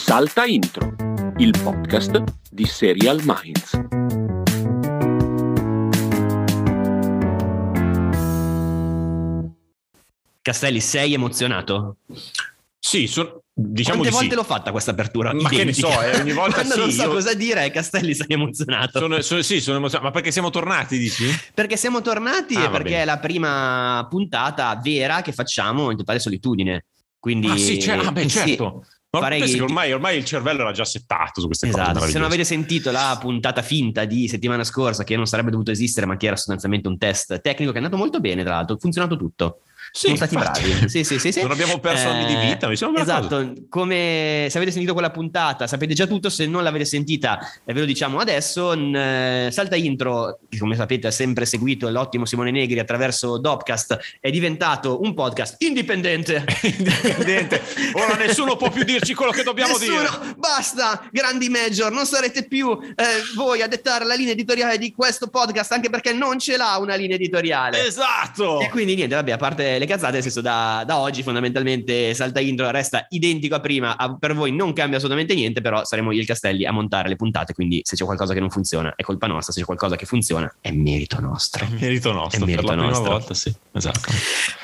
Salta Intro, il podcast di Serial Minds. Castelli, sei emozionato? Sì, so, diciamo Quante di volte sì. l'ho fatta questa apertura? Ma che ne Identica. so, eh, ogni volta Quando sì, non so io- cosa dire, Castelli, sei emozionato. Sono, sono- sì, sono emozionato. Ma perché siamo tornati, dici? Perché siamo tornati Ah, e perché bene. è la prima puntata vera che facciamo in totale solitudine. Quindi, ah, sì, cioè- ah, beh, sì. Ma farei- che ormai, ormai il cervello era già settato su queste cose. Esatto, se non avete sentito la puntata finta di settimana scorsa che non sarebbe dovuto esistere ma che era sostanzialmente un test tecnico che è andato molto bene tra l'altro, ha funzionato tutto. Sì, Siamo stati infatti. bravi. Sì, sì, sì, sì. Non abbiamo perso anni di Eh, vita, mi sembra. Esatto, come se avete sentito quella puntata sapete già tutto, se non l'avete sentita eh, ve lo diciamo adesso, n- eh, Salta Intro, che come sapete ha sempre seguito l'ottimo Simone Negri attraverso Dopcast, è diventato un podcast indipendente. Indipendente. Ora nessuno può più dirci quello che dobbiamo Nessuno, dire. basta, grandi major, non sarete più eh, voi a dettare la linea editoriale di questo podcast, anche perché non ce l'ha una linea editoriale. Esatto. E quindi niente, vabbè, a parte le cazzate, nel senso da, da oggi fondamentalmente Salta Intro resta identico a prima, a- per voi non cambia assolutamente niente, però saremo io e il Castelli a montare le puntate, quindi se c'è qualcosa che non funziona è colpa nostra, se c'è qualcosa che funziona è merito nostro. È merito nostro. È merito per la prima nostro. volta, sì. Esatto.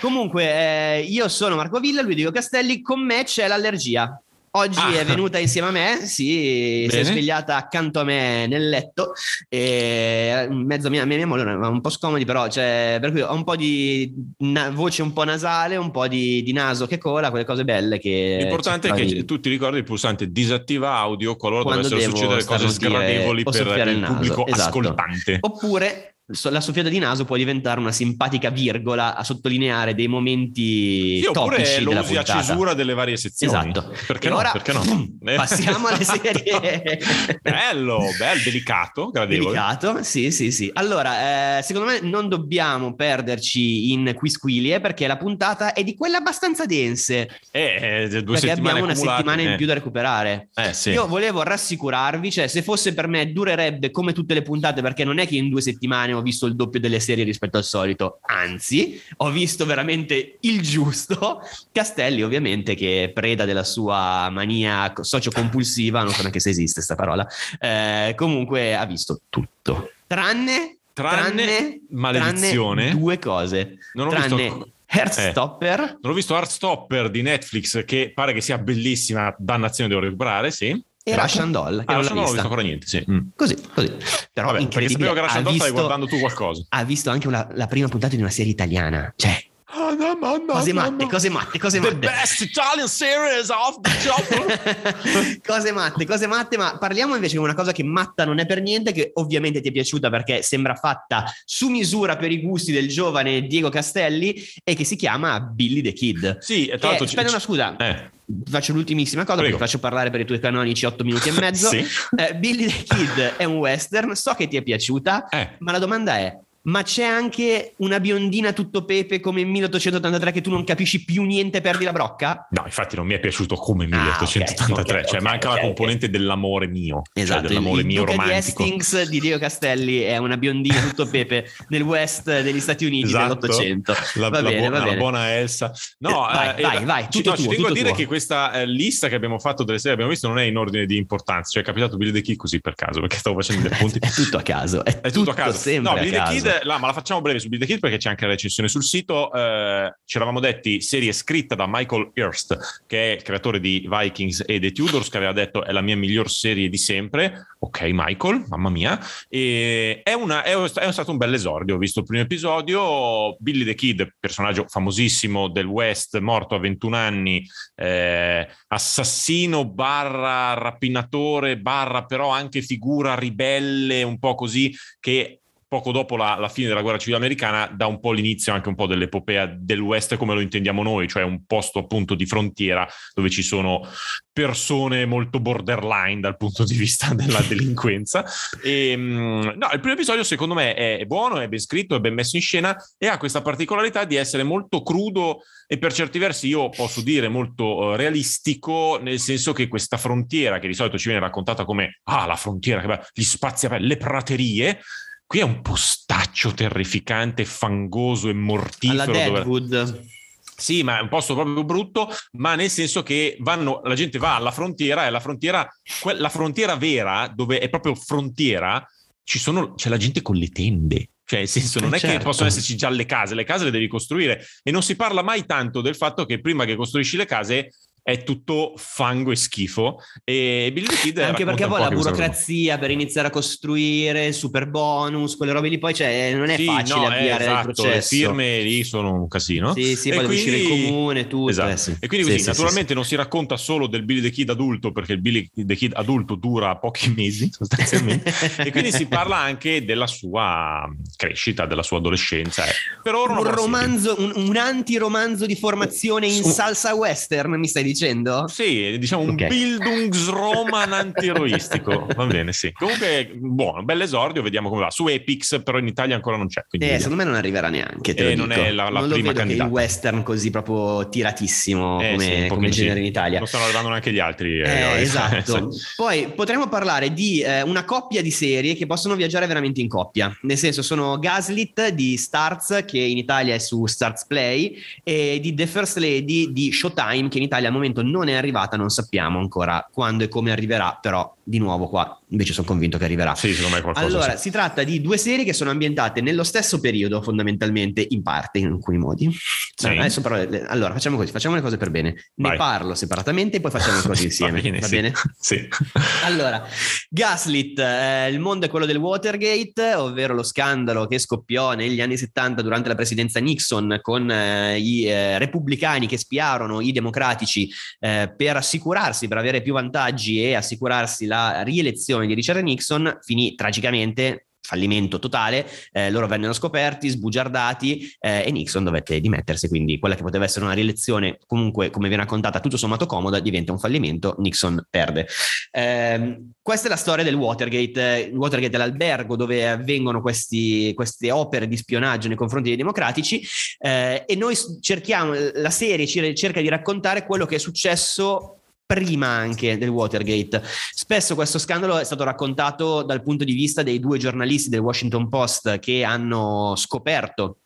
Comunque, eh, io sono Marco Villa, lui Diego Castelli, con me c'è l'allergia. Oggi Ah. è venuta insieme a me, sì, si è svegliata accanto a me nel letto, e in mezzo a mia, mia, mia moglie, un po' scomodi, però cioè, per cui ho un po' di na- voce un po' nasale, un po' di, di naso che cola, quelle cose belle che... L'importante è che tu ti ricordi il pulsante disattiva audio qualora Quando dovessero succedere cose starnutire sgradevoli per il il pubblico esatto. ascoltante. Oppure la soffiata di naso può diventare una simpatica virgola a sottolineare dei momenti Sì, oppure lo usi a puntata. cesura delle varie sezioni. Esatto. Perché no? ora Perché no? Eh. passiamo alle serie. bello, bello, delicato, gradevole. Delicato, sì, sì, sì. Allora, eh, secondo me non dobbiamo perderci in quisquilie perché la puntata è di quelle abbastanza dense. Eh, eh, due perché abbiamo una settimana in eh. più da recuperare. Eh, sì. Io volevo rassicurarvi, cioè se fosse per me durerebbe come tutte le puntate perché non è che in due settimane ho visto il doppio delle serie rispetto al solito, anzi ho visto veramente il giusto. Castelli ovviamente che è preda della sua mania socio-compulsiva, non so neanche se esiste questa parola, eh, comunque ha visto tutto. Tranne, Tranne maledizione. tranne due cose. Non ho tranne visto- Heartstopper. Non ho visto Heartstopper di Netflix che pare che sia bellissima, dannazione devo recuperare, sì. E Grazie. Russian Doll, che Ah, non non, l'ha non ho vista. visto ancora niente, sì. Mm. Così, così. Però Vabbè, perché incredibile. sapevo che Russian ha Doll stavi guardando tu qualcosa. Ha visto anche una- la prima puntata di una serie italiana. Cioè, Oh, no, no, no, cose matte, no. cose matte, cose The matte. best Italian series of the job. cose matte, cose matte, ma parliamo invece di una cosa che matta non è per niente, che ovviamente ti è piaciuta perché sembra fatta su misura per i gusti del giovane Diego Castelli e che si chiama Billy the Kid. sì, e Che- tra l'altro... aspetta una scusa, Eh, faccio l'ultimissima cosa Prego. perché faccio parlare per i tuoi canonici 8 minuti e mezzo. sì. Eh, Billy the Kid è un western, so che ti è piaciuta, Eh, ma la domanda è: ma c'è anche una biondina tutto pepe come in 1883 che tu non capisci più niente, perdi la brocca? No, infatti non mi è piaciuto come Ah, 1883, ok, cioè ok, manca la componente dell'amore mio, Esatto, cioè dell'amore il, il mio Duca romantico. di Hastings di Diego Castelli è una biondina tutto pepe nel west degli Stati Uniti Esatto. dell'Ottocento. La, Va la bene, buona, va la buona Elsa. No, Eh, vai, eh, vai, vai, ci, tutto no, ci tuo, tengo a tutto dire tuo. che questa eh, lista che abbiamo fatto delle serie abbiamo visto non è in ordine di importanza, cioè è capitato Billy the Kid così per caso, perché stavo facendo dei appunti. È tutto a caso, è, È tutto a caso. No, Billy the caso. Là, ma la facciamo breve su Billy the Kid perché c'è anche la recensione sul sito. Eh, ci eravamo detti serie scritta da Michael Hurst, che è il creatore di Vikings e The Tudors, che aveva detto è la mia miglior serie di sempre. Ok, Michael, mamma mia. E è, una- è, è stato un bel esordio. Ho visto il primo episodio. Billy the Kid, personaggio famosissimo del West, morto a 21 anni, eh, assassino barra rapinatore barra però anche figura ribelle un po' così che poco dopo la, la fine della guerra civile americana dà un po' l'inizio anche un po' dell'epopea del West come lo intendiamo noi, cioè un posto appunto di frontiera dove ci sono persone molto borderline dal punto di vista della delinquenza. E, mm, no, il primo episodio secondo me è, buono, è ben scritto, è ben messo in scena e ha questa particolarità di essere molto crudo e per certi versi io posso dire molto eh, realistico, nel senso che questa frontiera che di solito ci viene raccontata come ah, la frontiera, gli spazi aperti, le praterie. Qui è un postaccio terrificante, fangoso e mortifero. Alla dove- Deadwood. Sì, ma è un posto proprio brutto, ma nel senso che vanno, la gente va alla frontiera e la frontiera, la frontiera vera, dove è proprio frontiera, ci sono, c'è la gente con le tende. Cioè, nel senso, non Eh, è che certo. possono esserci già le case, le case le devi costruire e non si parla mai tanto del fatto che prima che costruisci le case è tutto fango e schifo. E Billy the Kid Anche perché poi po' la burocrazia per iniziare a costruire, super bonus, quelle robe lì, poi cioè, non è Sì, facile no, eh, avviare esatto, il processo. Le firme lì sono un casino. Sì, sì, E poi deve uscire il quindi- comune, tutto. Esatto. eh, sì. E quindi Sì, così, sì, naturalmente non si racconta solo del Billy the Kid adulto, perché il Billy the Kid adulto dura pochi mesi sostanzialmente, e quindi si parla anche della sua crescita, della sua adolescenza. eh. Per ora un romanzo, un, un anti-romanzo di formazione in Su- salsa western, mi stai dicendo? Sì, diciamo un Ok. Bildungsroman antieroistico. Va bene, sì. Comunque, buono, bel esordio, vediamo come va. Su Epix, però in Italia ancora non c'è. Eh, secondo me non arriverà neanche. Te Eh, non dico. è la- la non prima candidata. il western così proprio tiratissimo Eh, come, sì, un come genere in Italia. Non stanno arrivando neanche gli altri. eh, Eh, esatto. Poi potremmo parlare di eh, una coppia di serie che possono viaggiare veramente in coppia. Nel senso, sono Gaslit di Starz, che in Italia è su Starz Play, e di The First Lady di Showtime, che in Italia al momento non è arrivata, non sappiamo ancora quando e come arriverà, però di nuovo qua invece sono convinto che arriverà. Sì, secondo me qualcosa. Allora, sì. si tratta di due serie che sono ambientate nello stesso periodo, fondamentalmente, in parte, in alcuni modi. Sì. Adesso però, allora, facciamo così, facciamo le cose per bene. Ne Vai. parlo separatamente e poi facciamo le cose insieme. Va bene? sì. Sì. Allora, Gaslit, eh, il mondo è quello del Watergate, ovvero lo scandalo che scoppiò negli anni 70 durante la presidenza Nixon con eh, i eh, repubblicani che spiarono i democratici eh, per assicurarsi, per avere più vantaggi e assicurarsi la rielezione di Richard Nixon, finì tragicamente. Fallimento totale, eh, loro vennero scoperti, sbugiardati eh, e Nixon dovette dimettersi. Quindi, quella che poteva essere una rielezione, comunque, come viene raccontata, tutto sommato comoda, diventa un fallimento. Nixon perde. Ehm, questa è la storia del Watergate. Il Watergate è l'albergo dove avvengono questi- queste opere di spionaggio nei confronti dei democratici eh, e noi cerchiamo, la serie cerca di raccontare quello che è successo prima anche del Watergate. Spesso questo scandalo è stato raccontato dal punto di vista dei due giornalisti del Washington Post che hanno scoperto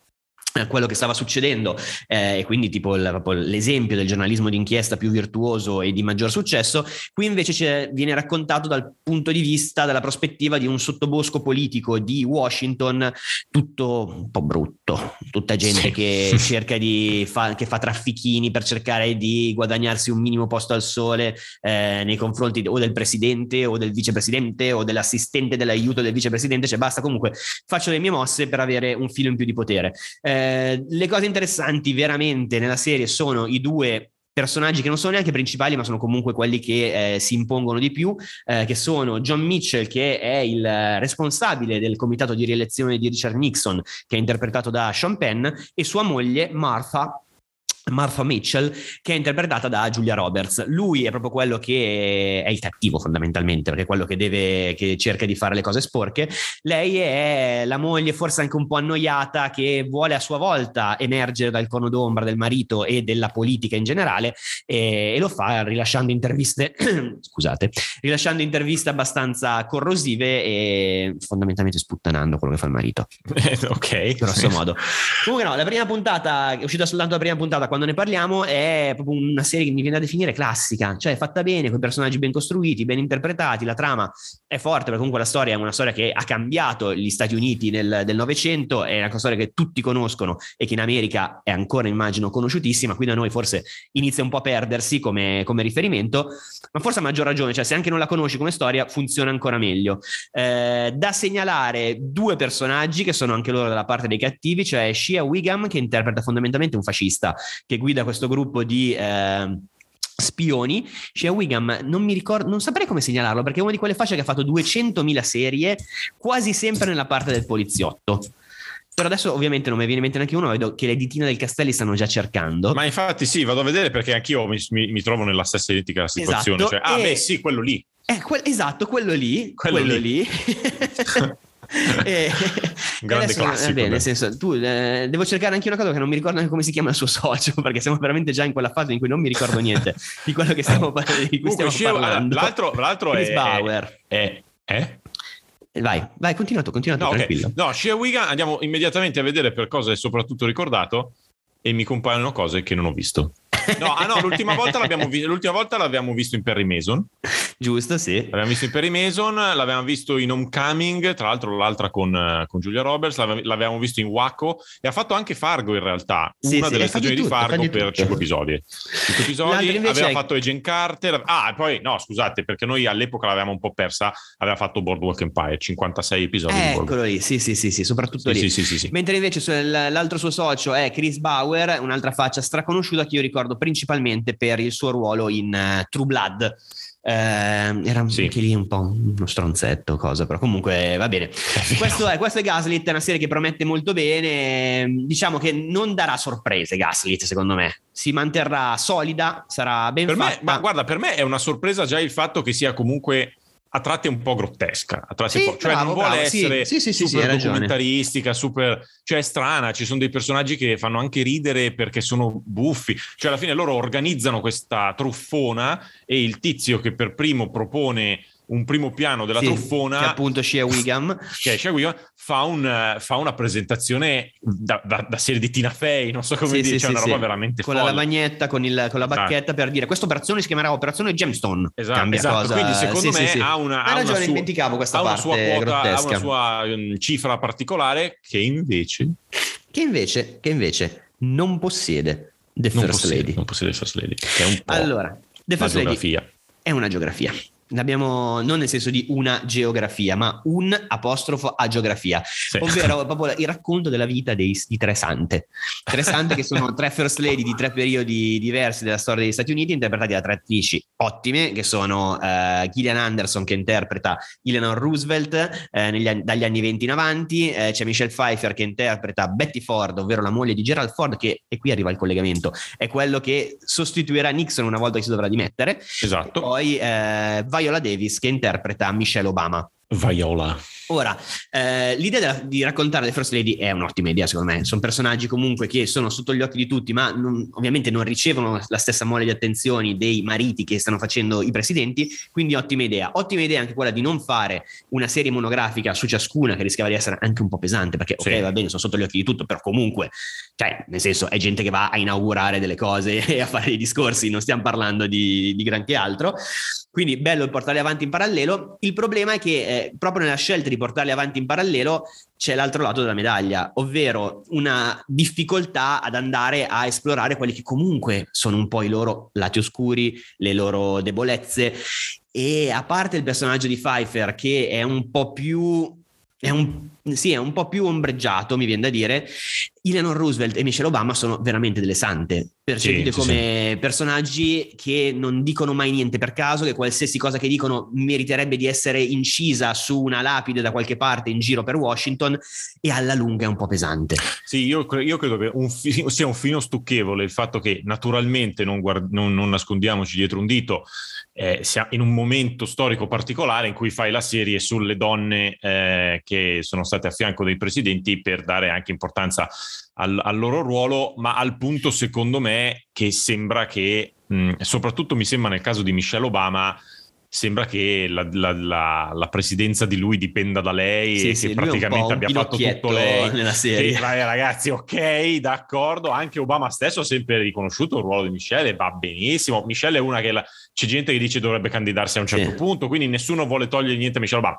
quello che stava succedendo. Eh, e quindi tipo il- l'esempio del giornalismo d'inchiesta più virtuoso e di maggior successo qui invece viene raccontato dal punto di vista dalla prospettiva di un sottobosco politico di Washington tutto un po' brutto. Tutta gente Sì. che cerca di fa, che fa traffichini per cercare di guadagnarsi un minimo posto al sole eh, nei confronti o del presidente o del vicepresidente o dell'assistente dell'aiuto del vicepresidente cioè basta. Comunque faccio le mie mosse per avere un filo in più di potere. Eh, le cose interessanti veramente nella serie sono i due personaggi che non sono neanche principali, ma sono comunque quelli che eh, si impongono di più, eh, che sono John Mitchell, che è il eh, responsabile del comitato di rielezione di Richard Nixon, che è interpretato da Sean Penn, e sua moglie Martha. Martha Mitchell, che è interpretata da Julia Roberts. Lui è proprio quello che è il cattivo, fondamentalmente, perché è quello che deve, che cerca di fare le cose sporche. Lei è la moglie, forse anche un po' annoiata, che vuole a sua volta emergere dal cono d'ombra del marito e della politica in generale, e, e lo fa rilasciando interviste, scusate, rilasciando interviste abbastanza corrosive e fondamentalmente sputtanando quello che fa il marito ok. grosso modo. Comunque, no, la prima puntata, è uscita soltanto la prima puntata, quando ne parliamo, è proprio una serie che mi viene da definire classica, cioè fatta bene, con personaggi ben costruiti, ben interpretati, la trama è forte, perché comunque la storia è una storia che ha cambiato gli Stati Uniti nel, Novecento, è una storia che tutti conoscono e che in America è ancora, immagino, conosciutissima, qui da noi forse inizia un po' a perdersi come, come riferimento, ma forse a maggior ragione, cioè se anche non la conosci come storia, funziona ancora meglio. Eh, da segnalare due personaggi che sono anche loro dalla parte dei cattivi, cioè Shia Wiggum che interpreta fondamentalmente un fascista che guida questo gruppo di eh, spioni. Shia Wiggum non mi ricordo, non saprei come segnalarlo perché è una di quelle facce che ha fatto 200.000 serie, quasi sempre nella parte del poliziotto. Però adesso ovviamente non mi viene in mente neanche uno, vedo che le ditine del Castelli stanno già cercando. Ma infatti sì, vado a vedere perché anch'io mi, mi- mi trovo nella stessa identica situazione. Esatto, Cioè, ah, beh, sì, quello lì. Eh, quel- esatto, quello lì. Quello Quello, lì. lì. E- Un grande adesso, classico, eh, bene, beh. nel senso, tu, eh, devo cercare anche una cosa che non mi ricordo neanche come si chiama il suo socio, perché siamo veramente già in quella fase in cui non mi ricordo niente di quello che stiamo, di cui Comunque, stiamo Shia- parlando. l'altro, l'altro Chris è, Bauer. è, è- Vai, vai, continua tu, continua tu, No, tranquillo. No, Shea Wigan andiamo immediatamente a vedere per cosa è soprattutto ricordato. e mi compaiono cose che non ho visto. No, ah no, l'ultima volta, l'abbiamo vi- l'ultima volta l'abbiamo visto in Perry Mason. Giusto, sì. L'abbiamo visto in Perry Mason, l'avevamo visto in Homecoming, tra l'altro l'altra con, eh, con Giulia Roberts, l'avevamo visto in Waco e ha fatto anche Fargo in realtà, Sì, una sì, delle stagioni di tutto, Fargo per. 5 episodi. 5 episodi, aveva è- fatto Agent Carter, ah e poi no scusate perché noi all'epoca l'avevamo un po' persa, aveva fatto Boardwalk Empire, 56 episodi di Boardwalk. Eccolo lì, sì, sì, sì, sì, soprattutto Sì, lì. sì, sì, sì, sì. Mentre invece l'altro suo socio è Chris Bauer, un'altra faccia straconosciuta che io ricordo principalmente per il suo ruolo in eh, True Blood. Eh, era Sì. anche lì un po' uno stronzetto, cosa, però comunque va bene. Questo è, questo è Gaslit, è una serie che promette molto bene. Diciamo che non darà sorprese Gaslit, secondo me. Si manterrà solida, sarà ben Per me, fatta. ma guarda, per me è una sorpresa già il fatto che sia comunque a tratti un po' grottesca, a tratti Sì, po', cioè bravo, non vuole bravo, essere Sì, sì, sì, super documentaristica, super, cioè è strana, ci sono dei personaggi che fanno anche ridere perché sono buffi, cioè alla fine loro organizzano questa truffona e il tizio che per primo propone un primo piano della Sì, truffona che appunto Shea Wiggum. che Shea Wiggum, fa, un, fa una presentazione da, da- da serie di Tina Fey, non so come Sì, dire, sì, cioè sì, una roba veramente con la folle. lavagnetta, con, il- con la bacchetta per dire questa operazione si chiamerà operazione Gemstone. Esatto, Cambia esatto. cosa. quindi secondo me ha una, ha ragione, una dimenticavo questa ha una sua quota, ha una sua um, cifra particolare che invece Che invece, che invece non possiede The non First possiede, Lady. non possiede First Lady, che è un po' Allora, The la First Lady geografia. è una geografia. L'abbiamo non nel senso di una geografia, ma un apostrofo a geografia, Sì. ovvero proprio il racconto della vita dei, di tre sante. Tre sante che sono tre first lady di tre periodi diversi della storia degli Stati Uniti, interpretati da tre attrici ottime, che sono eh, Gillian Anderson che interpreta Eleanor Roosevelt eh, negli dagli anni 20 in avanti, eh, c'è Michelle Pfeiffer che interpreta Betty Ford, ovvero la moglie di Gerald Ford, che, e qui arriva il collegamento, è quello che sostituirà Nixon una volta che si dovrà dimettere. Esatto. Poi eh, Viola Davis che interpreta Michelle Obama. Viola. Ora, eh, l'idea della- di raccontare le First Lady è un'ottima idea, secondo me. Sono personaggi comunque che sono sotto gli occhi di tutti, ma non- ovviamente non ricevono la stessa mole di attenzioni dei mariti che stanno facendo i presidenti. Quindi, ottima idea. Ottima idea anche quella di non fare una serie monografica su ciascuna, che rischiava di essere anche un po' pesante, perché, ok, Sì. va bene, sono sotto gli occhi di tutto, però comunque, cioè, nel senso, è gente che va a inaugurare delle cose e a fare dei discorsi, non stiamo parlando di, di granché altro. Quindi bello portarli avanti in parallelo. Il problema è che eh, proprio nella scelta di portarli avanti in parallelo c'è l'altro lato della medaglia, ovvero una difficoltà ad andare a esplorare quelli che comunque sono un po' i loro lati oscuri, le loro debolezze. E a parte il personaggio di Pfeiffer che è un po' più è un, sì, è un po' più ombreggiato, mi viene da dire. Eleanor Roosevelt e Michelle Obama sono veramente delle sante, percepite Sì, sì, come personaggi che non dicono mai niente per caso, che qualsiasi cosa che dicono meriterebbe di essere incisa su una lapide da qualche parte in giro per Washington e alla lunga è un po' pesante. Sì, io, io credo che un fi- sia un fino stucchevole il fatto che naturalmente non, guard- non- non nascondiamoci dietro un dito, eh, in un momento storico particolare in cui fai la serie sulle donne eh, che sono state a fianco dei presidenti per dare anche importanza al, al loro ruolo, ma al punto secondo me che sembra che, mh, soprattutto mi sembra nel caso di Michelle Obama, sembra che la, la- la- la presidenza di lui dipenda da lei Sì, e sì, che praticamente abbia fatto tutto lei. nella serie. Che, vai, ragazzi, ok, d'accordo. Anche Obama stesso ha sempre riconosciuto il ruolo di Michelle, va benissimo. Michelle è una che c'è gente che dice dovrebbe candidarsi a un certo Sì. punto, quindi nessuno vuole togliere niente a Michelle Obama.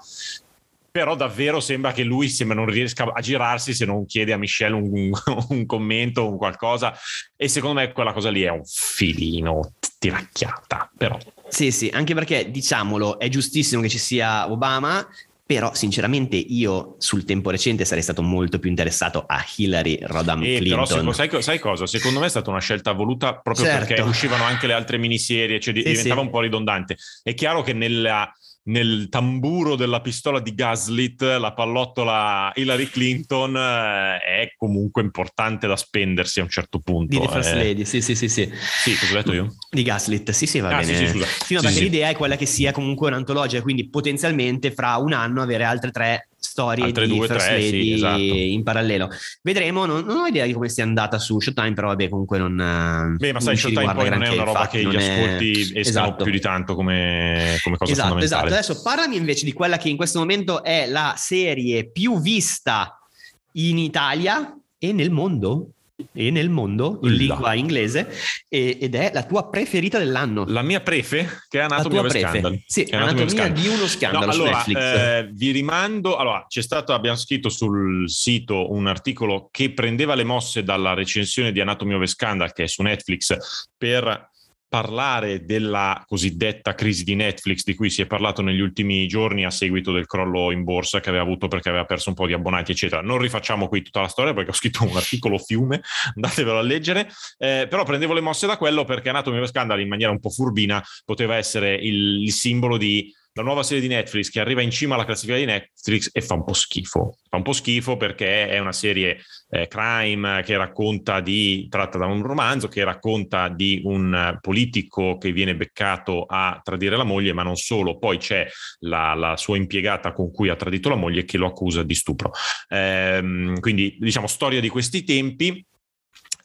Però davvero sembra che lui sembra non riesca a girarsi se non chiede a Michelle un, un commento, un qualcosa. E secondo me quella cosa lì è un filino tiracchiata. Però Sì, sì, anche perché diciamolo, è giustissimo che ci sia Obama, però sinceramente io sul tempo recente sarei stato molto più interessato a Hillary Rodham Eh, però Clinton. seco- sai, sai cosa? Secondo me è stata una scelta voluta proprio Certo. perché uscivano anche le altre miniserie, cioè Sì, diventava sì. un po' ridondante. È chiaro che nella- nel tamburo della pistola di Gaslit la pallottola Hillary Clinton eh, è comunque importante da spendersi a un certo punto. Di The First eh. Lady, sì, sì, sì, sì. Sì, cosa ho detto io? Di Gaslit, sì, sì, va Ah, bene. sì, sì. Sì, no, perché l'idea è quella che sia comunque un'antologia, quindi potenzialmente fra un anno avere altre tre storie Altre di due, First tre, sì, esatto. in parallelo. Vedremo, non, non ho idea di come sia andata su Showtime, però vabbè, comunque non Beh, ma sai, Showtime poi non è una roba che gli non è- ascolti escano Esatto. più di tanto come, come cosa Esatto, esatto. fondamentale. Adesso parlami invece di quella che in questo momento è la serie più vista in Italia e nel mondo. E nel mondo in lingua inglese e- ed è la tua preferita dell'anno. La mia prefe, che è Anatomy of. Scandal. Sì, è Anatomy of Scandal. di uno scandalo No, allora, eh, vi rimando. Allora, c'è stato, abbiamo scritto sul sito un articolo che prendeva le mosse dalla recensione di Anatomy of Scandal, che è su Netflix, per parlare della cosiddetta crisi di Netflix di cui si è parlato negli ultimi giorni a seguito del crollo in borsa che aveva avuto perché aveva perso un po' di abbonati eccetera. Non rifacciamo qui tutta la storia perché ho scritto un articolo fiume andatevelo a leggere. Eh, però prendevo le mosse da quello perché Anatomy of Scandal in maniera un po' furbina poteva essere il, il simbolo di la nuova serie di Netflix che arriva in cima alla classifica di Netflix e fa un po' schifo. Fa un po' schifo perché è una serie eh, crime che racconta di, tratta da un romanzo che racconta di un eh, politico che viene beccato a tradire la moglie, ma non solo, poi c'è la, la sua impiegata con cui ha tradito la moglie che lo accusa di stupro. Ehm, quindi diciamo storia di questi tempi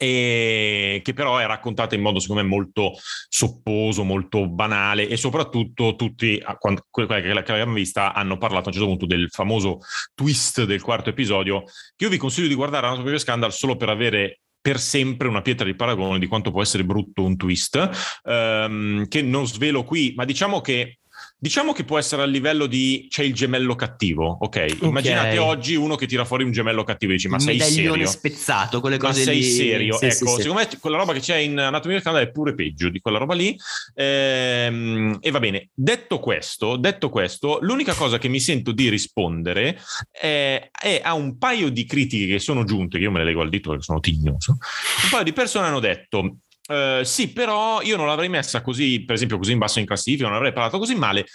e che però è raccontata in modo secondo me molto sopposo, molto banale e soprattutto tutti, a- quando- quelli che l'abbiamo vista, hanno parlato a un certo punto del famoso twist del quarto episodio che io vi consiglio di guardare Anatomy of a Scandal solo per avere per sempre una pietra di paragone di quanto può essere brutto un twist, ehm, che non svelo qui, ma diciamo che Diciamo che può essere a livello di c'è il gemello cattivo, ok? Immaginate oggi uno che tira fuori un gemello cattivo e dici ma il sei serio? spezzato, quelle Ma cose sei lì. serio? Sì, ecco, sì, sì. secondo me quella roba che c'è in Anatomia del Canada è pure peggio di quella roba lì. Ehm, e va bene. Detto questo, detto questo, l'unica cosa che mi sento di rispondere è, è a un paio di critiche che sono giunte, che io me le leggo al dito perché sono tignoso. Un paio di persone hanno detto. "Eh, sì, però io non l'avrei messa così, per esempio, così in basso in classifica, non avrei parlato così male,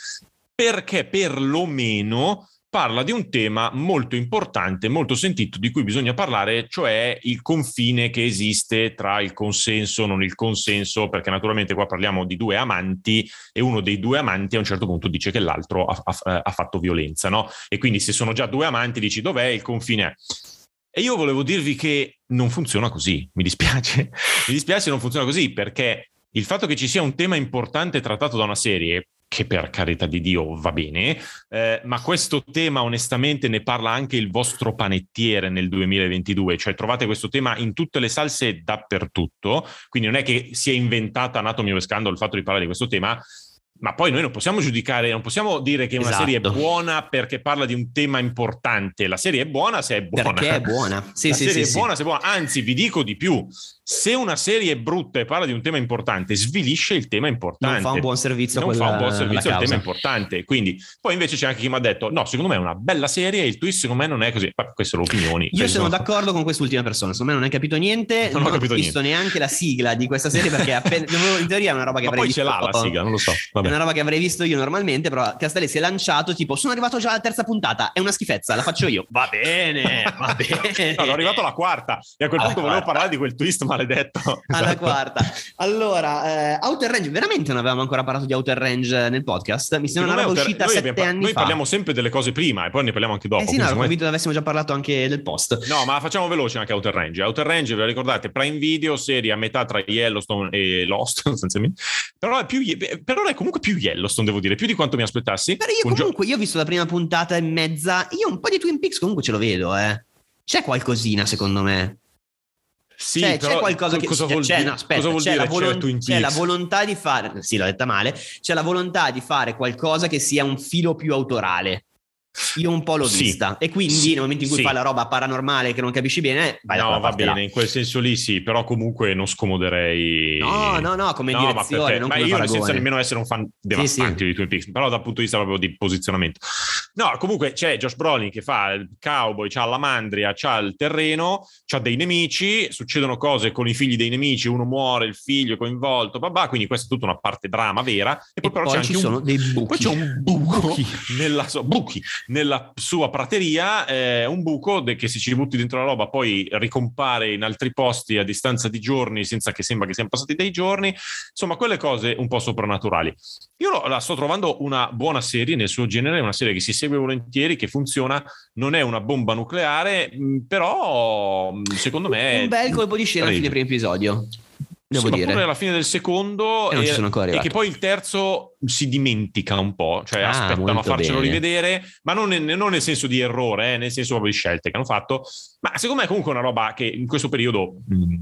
perché perlomeno parla di un tema molto importante, molto sentito, di cui bisogna parlare, cioè il confine che esiste tra il consenso, non il consenso, perché naturalmente qua parliamo di due amanti e uno dei due amanti a un certo punto dice che l'altro ha, ha- ha fatto violenza, no? E quindi se sono già due amanti dici dov'è il confine? E io volevo dirvi che non funziona così, mi dispiace, mi dispiace non funziona così perché il fatto che ci sia un tema importante trattato da una serie che per carità di Dio va bene, eh, ma questo tema onestamente ne parla anche il vostro panettiere nel 2022, cioè trovate questo tema in tutte le salse dappertutto, quindi non è che si è inventata Anatomy of Scandal il fatto di parlare di questo tema, ma poi noi non possiamo giudicare, non possiamo dire che una Esatto. serie è buona perché parla di un tema importante, la serie è buona se è buona. Perché è buona. Sì, la sì, serie sì, è buona se è buona, anzi vi dico di più, se una serie è brutta e parla di un tema importante, svilisce il tema importante. Non fa un buon servizio Non fa quella- un buon servizio al tema importante. Quindi, poi invece c'è anche chi mi ha detto: no, secondo me è una bella serie e il twist secondo me non è così. Ma queste sono opinioni. Io sono d'accordo con quest'ultima persona, secondo me non hai capito niente, Non ho capito visto neanche la sigla di questa serie perché appena- in teoria è una roba che Ma avrei poi ce visto l'ha la sigla, non lo so. È Vabbè. una roba che avrei visto io normalmente, però Castelli si è lanciato tipo sono arrivato già alla terza puntata, è una schifezza, la faccio io. Va bene, va bene. No, sono arrivato alla quarta e a quel Alla punto volevo quarta. parlare di quel twist maledetto. alla Esatto. quarta. Allora, eh, Outer Range, veramente non avevamo ancora parlato di Outer Range nel podcast? Mi sembra una roba uscita noi sette abbiamo- anni Noi fa. parliamo sempre delle cose prima e poi ne parliamo anche dopo. eh sì, no, ero convinto che avessimo già parlato anche del post. No, ma facciamo veloce anche Outer Range. Outer Range, ve la ricordate? Prime Video, serie a metà tra Yellowstone e Lost, sostanzialmente. Però è, più, però è comunque più Yellowstone, devo dire, più di quanto mi aspettassi. Però io Un gio- comunque, io ho visto la prima puntata e mezza, io un po' di Twin Peaks comunque ce lo vedo, eh. C'è qualcosina secondo me. Sì, Cioè, c'è qualcosa che cosa vuol c'è, dire, no, aspetta, cosa vuol c'è, dire la volon- c'è la volontà di fare, sì, l'ho detta male, c'è la volontà di fare qualcosa che sia un filo più autorale. Io un po' l'ho Sì. vista e quindi Sì. nel momento in cui Sì. fai la roba paranormale che non capisci bene, vai da no, va parte là. bene, in quel senso lì sì, però comunque non scomoderei. No, no, no, come No, ma direzione, perché? non Ma io paragone. senza nemmeno essere un fan devastante di Twin Peaks, però dal punto di vista proprio di posizionamento. No, comunque c'è Josh Brolin che fa il cowboy, c'ha la mandria, c'ha il terreno, c'ha dei nemici, succedono cose con i figli dei nemici, uno muore, il figlio è coinvolto, babà, quindi questa è tutta una parte drama vera. E poi E però poi c'è ci anche sono un, dei poi buchi. c'è un buco nella, sua- buchi, nella sua prateria, eh, un buco de- che se ci butti dentro la roba poi ricompare in altri posti a distanza di giorni senza che sembra che siano passati dei giorni. Insomma, quelle cose un po' soprannaturali. Io la sto trovando una buona serie nel suo genere, una serie che si segue volentieri, che funziona, non è una bomba nucleare, però secondo me... un bel colpo di scena fine primo episodio. Devo sì, dire. alla fine del secondo E e, e che poi il terzo si dimentica un po', cioè Ah, aspettano a farcelo bene. rivedere, ma non, nel- non nel senso di errore, eh, nel senso proprio di scelte che hanno fatto. Ma secondo me è comunque una roba che in questo periodo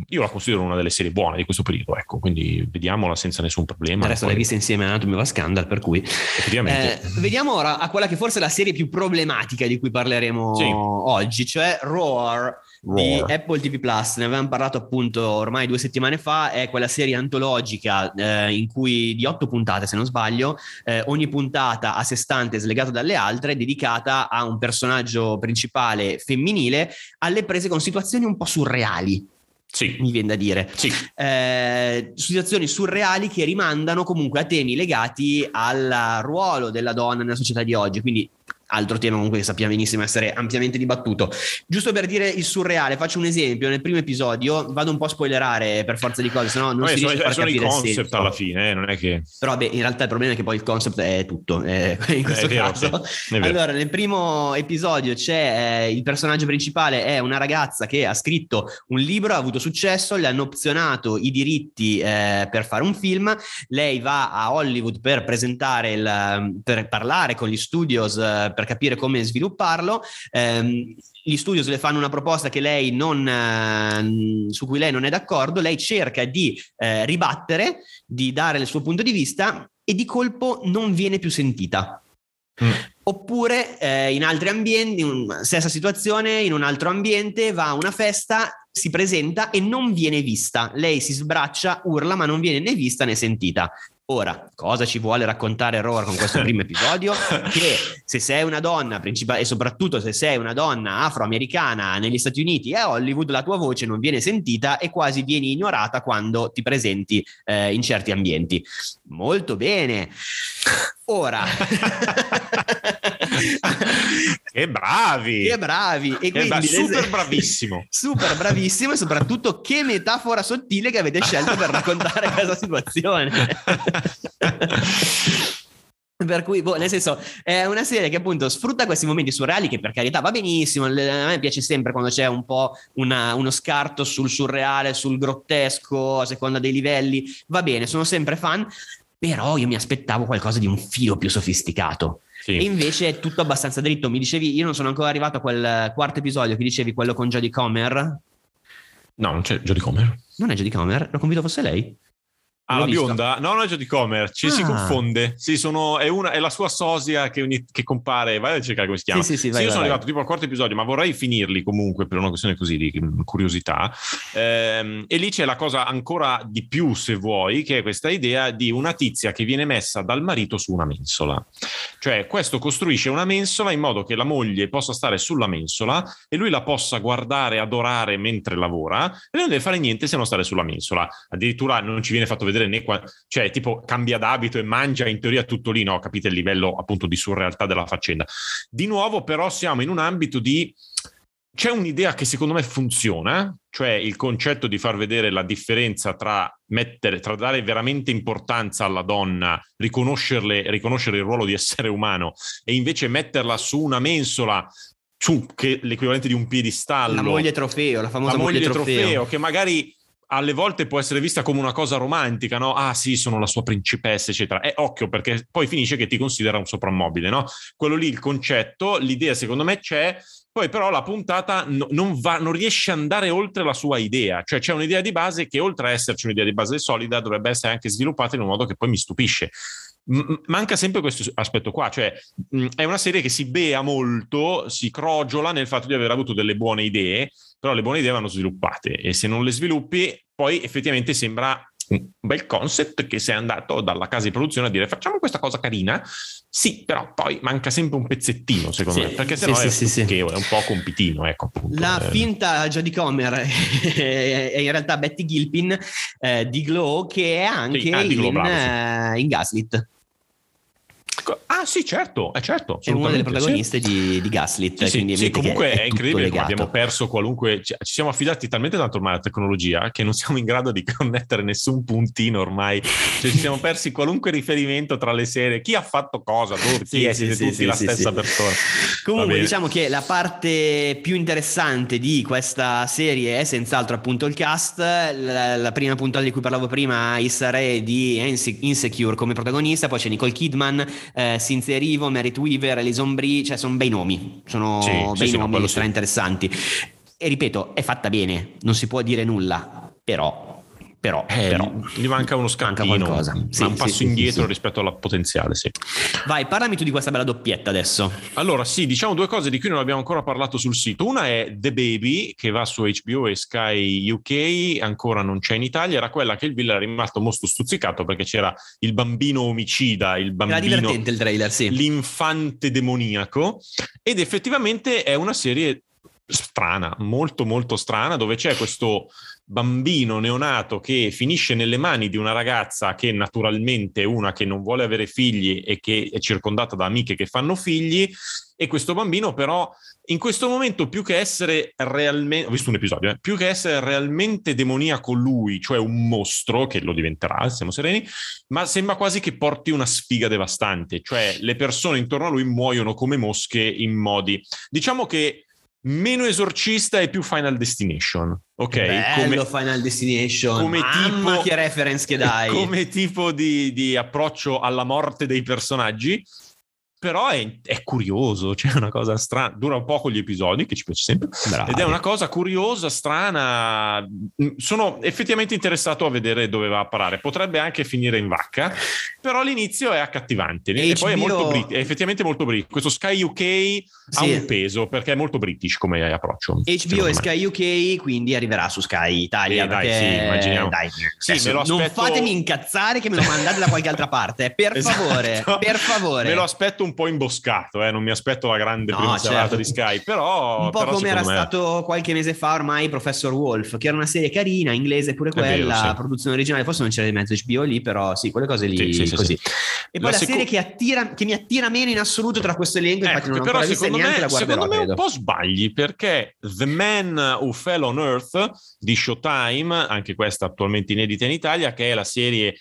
io la considero una delle serie buone di questo periodo, ecco, quindi vediamola senza nessun problema. Resto Poi, l'hai vista insieme a Anatomy of a Scandal, per cui... Effettivamente. Eh, vediamo ora a quella che forse è la serie più problematica di cui parleremo Sì. oggi, cioè Roar. Di. Apple TV Plus, ne avevamo parlato appunto ormai due settimane fa, è quella serie antologica eh, in cui di otto puntate se non sbaglio, eh, ogni puntata a sé stante slegata dalle altre, dedicata a un personaggio principale femminile alle prese con situazioni un po' surreali, Sì, mi viene da dire sì. eh, situazioni surreali che rimandano comunque a temi legati al ruolo della donna nella società di oggi. Quindi altro tema comunque che sappiamo benissimo essere ampiamente dibattuto. Giusto per dire il surreale, faccio un esempio, nel primo episodio vado un po' a spoilerare per forza di cose, sennò non Vabbè, si sono, riesce a far sono capire il concept alla fine, eh, non è che... Però beh, in realtà il problema è che poi il concept è tutto, eh, in questo vero, caso. sì. Allora, nel primo episodio c'è eh, il personaggio principale, è una ragazza che ha scritto un libro, ha avuto successo, le hanno opzionato i diritti eh, per fare un film, lei va a Hollywood per presentare, il, per parlare con gli studios, eh, per capire come svilupparlo. Ehm, gli studios le fanno una proposta che lei non, eh, su cui lei non è d'accordo, lei cerca di eh, ribattere, di dare il suo punto di vista e di colpo non viene più sentita. Mm. Oppure eh, in altri ambienti, un- stessa situazione, in un altro ambiente, va a una festa, si presenta e non viene vista. Lei si sbraccia, urla, ma non viene né vista né sentita. Ora, cosa ci vuole raccontare Roar con questo primo episodio? Che se sei una donna, principal- e soprattutto se sei una donna afroamericana negli Stati Uniti e a Hollywood, la tua voce non viene sentita e quasi vieni ignorata quando ti presenti eh, in certi ambienti. Molto bene. Ora, che bravi! che bravi! E quindi bra- super bravissimo. Super bravissimo e soprattutto che metafora sottile che avete scelto per raccontare questa situazione. Per cui, boh, nel senso, è una serie che appunto sfrutta questi momenti surreali che per carità va benissimo, a me piace sempre quando c'è un po' una- uno scarto sul surreale, sul grottesco, a seconda dei livelli, va bene, sono sempre fan, però io mi aspettavo qualcosa di un filo più sofisticato. Sì. E invece è tutto abbastanza dritto. Mi dicevi, io non sono ancora arrivato a quel quarto episodio che dicevi, quello con Jodie Comer. No, non c'è Jodie Comer. Non è Jodie Comer? L'ho convinto fosse lei. Ah, la bionda? No, non è Jodie Comer, ci si Ah. confonde. Sì, sono, è, una, è la sua sosia che, ogni- che compare. Vai a cercare come si chiama. Sì, sì, sì, vai, io vai, sono vai. arrivato tipo al quarto episodio, ma vorrei finirli comunque per una questione così di mm, curiosità. Ehm, e lì c'è la cosa ancora di più, se vuoi, che è questa idea di una tizia che viene messa dal marito su una mensola. Cioè, questo costruisce una mensola in modo che la moglie possa stare sulla mensola e lui la possa guardare, adorare mentre lavora e non deve fare niente se non stare sulla mensola. Addirittura non ci viene fatto vedere né qua, cioè tipo cambia d'abito e mangia in teoria tutto lì, no? Capite il livello appunto di surrealtà della faccenda. Di nuovo però siamo in un ambito di c'è un'idea che secondo me funziona, cioè il concetto di far vedere la differenza tra mettere, tra dare veramente importanza alla donna, riconoscerle, riconoscere il ruolo di essere umano e invece metterla su una mensola, su che l'equivalente di un piedistallo La moglie trofeo, la famosa la moglie, moglie trofeo. trofeo, che magari alle volte può essere vista come una cosa romantica, no? Ah sì, sono la sua principessa, eccetera. E occhio perché poi finisce che ti considera un soprammobile, no? Quello lì, il concetto, l'idea secondo me c'è, poi però la puntata no- non, va, non riesce ad andare oltre la sua idea, cioè c'è un'idea di base che oltre a esserci un'idea di base solida dovrebbe essere anche sviluppata in un modo che poi mi stupisce. Manca sempre questo aspetto qua, cioè è una serie che si bea molto, si crogiola nel fatto di aver avuto delle buone idee, però le buone idee vanno sviluppate e se non le sviluppi poi effettivamente sembra un bel concept che sei andato dalla casa di produzione a dire facciamo questa cosa carina, sì, però poi manca sempre un pezzettino secondo Sì, me, perché sennò sì, è, sì, sì. è un po' compitino, ecco appunto. La Eh, finta Jodie Comer è in realtà Betty Gilpin eh, di Glow che è anche Sì, ah, di Glow, in, bravo, eh, in Gaslit. Ah sì, certo, è certo. È una delle protagoniste di, di Gaslit. Sì, sì, quindi sì, comunque è, tutto incredibile come abbiamo perso qualunque. Ci, siamo affidati talmente tanto ormai alla tecnologia che non siamo in grado di connettere nessun puntino ormai. Cioè, ci siamo persi qualunque riferimento tra le serie. Chi ha fatto cosa? Dove, chi Sì, è? sì, Siete sì, tutti sì, la sì, stessa sì. persona. Comunque diciamo che la parte più interessante di questa serie è senz'altro appunto il cast, la, la prima puntata di cui parlavo prima, Issa Rae di Inse- Insecure come protagonista, poi c'è Nicole Kidman, eh, Cynthia Erivo, Merit Weaver, Alison Brie, cioè sono bei nomi, sono Sì, bei sì, no, nomi sì. stra interessanti. E ripeto, è fatta bene, non si può dire nulla, però, però, Eh, però. gli manca uno Manca scampino, qualcosa. ma Sì, un sì, passo sì, indietro rispetto alla potenziale, sì. Vai, parlami tu di questa bella doppietta adesso. Allora, sì, diciamo due cose di cui non abbiamo ancora parlato sul sito. Una è The Baby, che va su HBO e Sky UK, ancora non c'è in Italia. Era quella che il Bill era rimasto molto stuzzicato perché c'era il bambino omicida, il Era bambino divertente il trailer, sì. l'infante demoniaco ed effettivamente è una serie strana, molto molto strana, dove c'è questo bambino neonato che finisce nelle mani di una ragazza che naturalmente è una che non vuole avere figli e che è circondata da amiche che fanno figli e questo bambino però in questo momento più che essere realmente ho visto un episodio eh, più che essere realmente demoniaco lui cioè un mostro che lo diventerà siamo sereni ma sembra quasi che porti una sfiga devastante cioè le persone intorno a lui muoiono come mosche in modi diciamo che meno esorcista e più Final Destination ok Bello Final Destination. come Mamma tipo- che reference che dai. come tipo di, di approccio alla morte dei personaggi però è, è curioso, cioè è una cosa strana, dura un po' con gli episodi, che ci piace sempre, Bravi. ed è una cosa curiosa, strana. Mm, Sono effettivamente interessato a vedere dove va a parare. Potrebbe anche finire in vacca, però l'inizio è accattivante. E poi è, molto brit- è effettivamente molto british. Questo Sky UK ha Sì. un peso perché è molto british come approccio. HBO e. Sky UK, quindi arriverà su Sky Italia. Eh, dai, perché- sì, immaginiamo. dai, Sì, adesso me lo non aspetto- fatemi incazzare che me lo mandate da qualche altra parte. Per Esatto. favore, per favore. Me lo aspetto un po' imboscato, eh, non mi aspetto la grande No, prima certo. di Sky, però... un po' però come era me- stato qualche mese fa ormai Professor Wolf, che era una serie carina, inglese pure È vero, quella, sì. produzione originale, forse non c'era di mezzo HBO lì, però sì, quelle cose lì Sì, sì, sì, così. sì. E La poi la, seco- serie che, attira, che mi attira meno in assoluto tra questo elenco, infatti Ecco, non ho però ancora vista secondo neanche me, la guarderò, secondo me un credo. po' sbagli perché The Man Who Fell on Earth di Showtime, anche questa attualmente inedita in Italia, che è la serie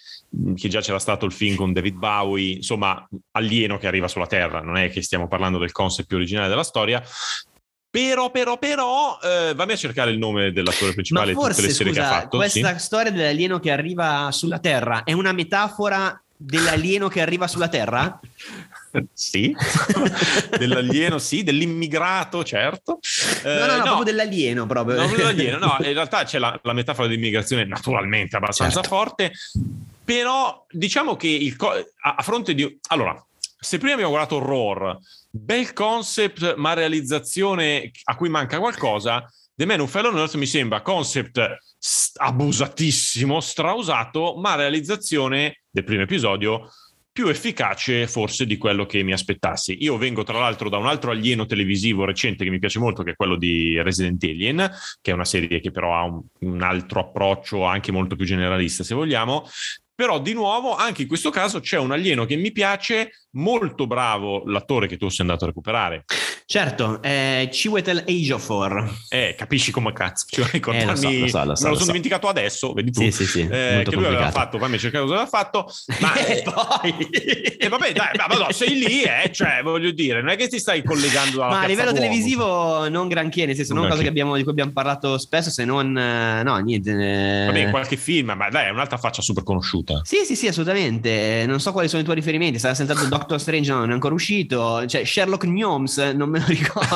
che già c'era stato il film con David Bowie, insomma, alieno che arriva sulla Terra, non è che stiamo parlando del concept più originale della storia. Però, però, però, eh, vammi a cercare il nome dell'attore Ma principale di tutte le serie scusa, che ha fatto. sì. questa storia dell'alieno che arriva sulla Terra è una metafora dell'alieno che arriva sulla Terra? Sì, dell'alieno, sì, dell'immigrato, certo. no, Eh, no, no, proprio dell'alieno proprio. No, dell'alieno, no, in realtà c'è la, la metafora dell'immigrazione naturalmente abbastanza Certo. forte, però diciamo che co- a, a fronte di... Allora, se prima abbiamo guardato Roar, bel concept ma realizzazione a cui manca qualcosa, The Man Who Fell on Earth mi sembra concept abusatissimo, strausato, ma realizzazione del primo episodio più efficace forse di quello che mi aspettassi. Io vengo tra l'altro da un altro alieno televisivo recente che mi piace molto, che è quello di Resident Alien, che è una serie che però ha un, un altro approccio anche molto più generalista, se vogliamo. Però di nuovo, anche in questo caso c'è un alieno che mi piace, molto bravo l'attore che tu sei andato a recuperare. Certo, è Chiwetel Ejiofor. Eh, capisci come cazzo, ci vuoi Eh, lo so, lo so, lo so, me lo sono so. dimenticato adesso, vedi tu. Sì, sì, sì, Eh, che lui aveva complicato. fatto, fammi cercare cosa aveva fatto, ma e eh, poi... E vabbè, dai, ma no, sei lì, eh, cioè, voglio dire, non è che ti stai collegando alla Ma a livello Duomo. televisivo non granché, nel senso Non non cosa che granché. abbiamo, di cui abbiamo parlato spesso, se non... eh, No, niente. eh. Vabbè, qualche film, ma dai, è un'altra faccia super conosciuta. Sì, sì, sì, assolutamente. Eh, Non so quali sono i tuoi riferimenti. Sarà sentato Doctor Strange, no, non è ancora uscito. Cioè, Sherlock Gnomes, non me lo ricordo.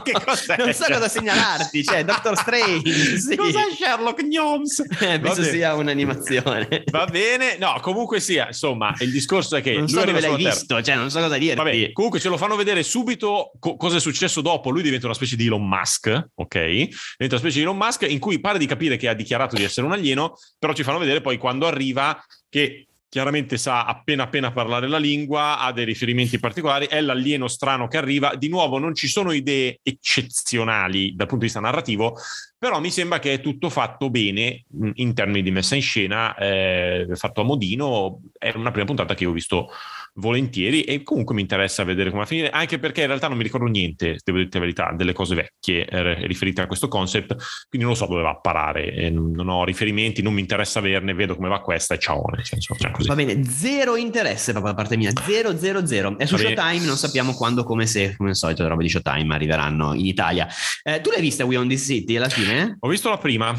Che cos'è? Non so cosa segnalarti. Cioè, Doctor Strange. Sì. Cos'è Sherlock Gnomes? Eh, penso sia un'animazione. Va bene, no, comunque sia, insomma, il discorso è che non lui so dove l'hai visto, cioè, non so cosa dirti. Vabbè, comunque ce lo fanno vedere subito co- cosa è successo dopo. Lui diventa una specie di Elon Musk, ok? Diventa una specie di Elon Musk in cui pare di capire che ha dichiarato di essere un alieno, però ci fanno vedere poi quando arriva che chiaramente sa appena appena parlare la lingua, ha dei riferimenti particolari, è l'alieno strano che arriva. Di nuovo non ci sono idee eccezionali dal punto di vista narrativo, però mi sembra che è tutto fatto bene in termini di messa in scena, eh, fatto a modino. È una prima puntata che ho visto volentieri e comunque mi interessa vedere come va a finire, anche perché in realtà non mi ricordo niente, devo dire la verità, delle cose vecchie eh, riferite a questo concept, quindi non so dove va a parare, eh, non ho riferimenti, non mi interessa averne, vedo come va questa e ciao. Nel senso, cioè va bene, zero interesse proprio da parte mia, zero, zero, zero. È su Showtime, non sappiamo quando, come se, come al solito, le robe di Showtime arriveranno in Italia. Eh, tu l'hai vista We on This City alla fine? Ho visto la prima.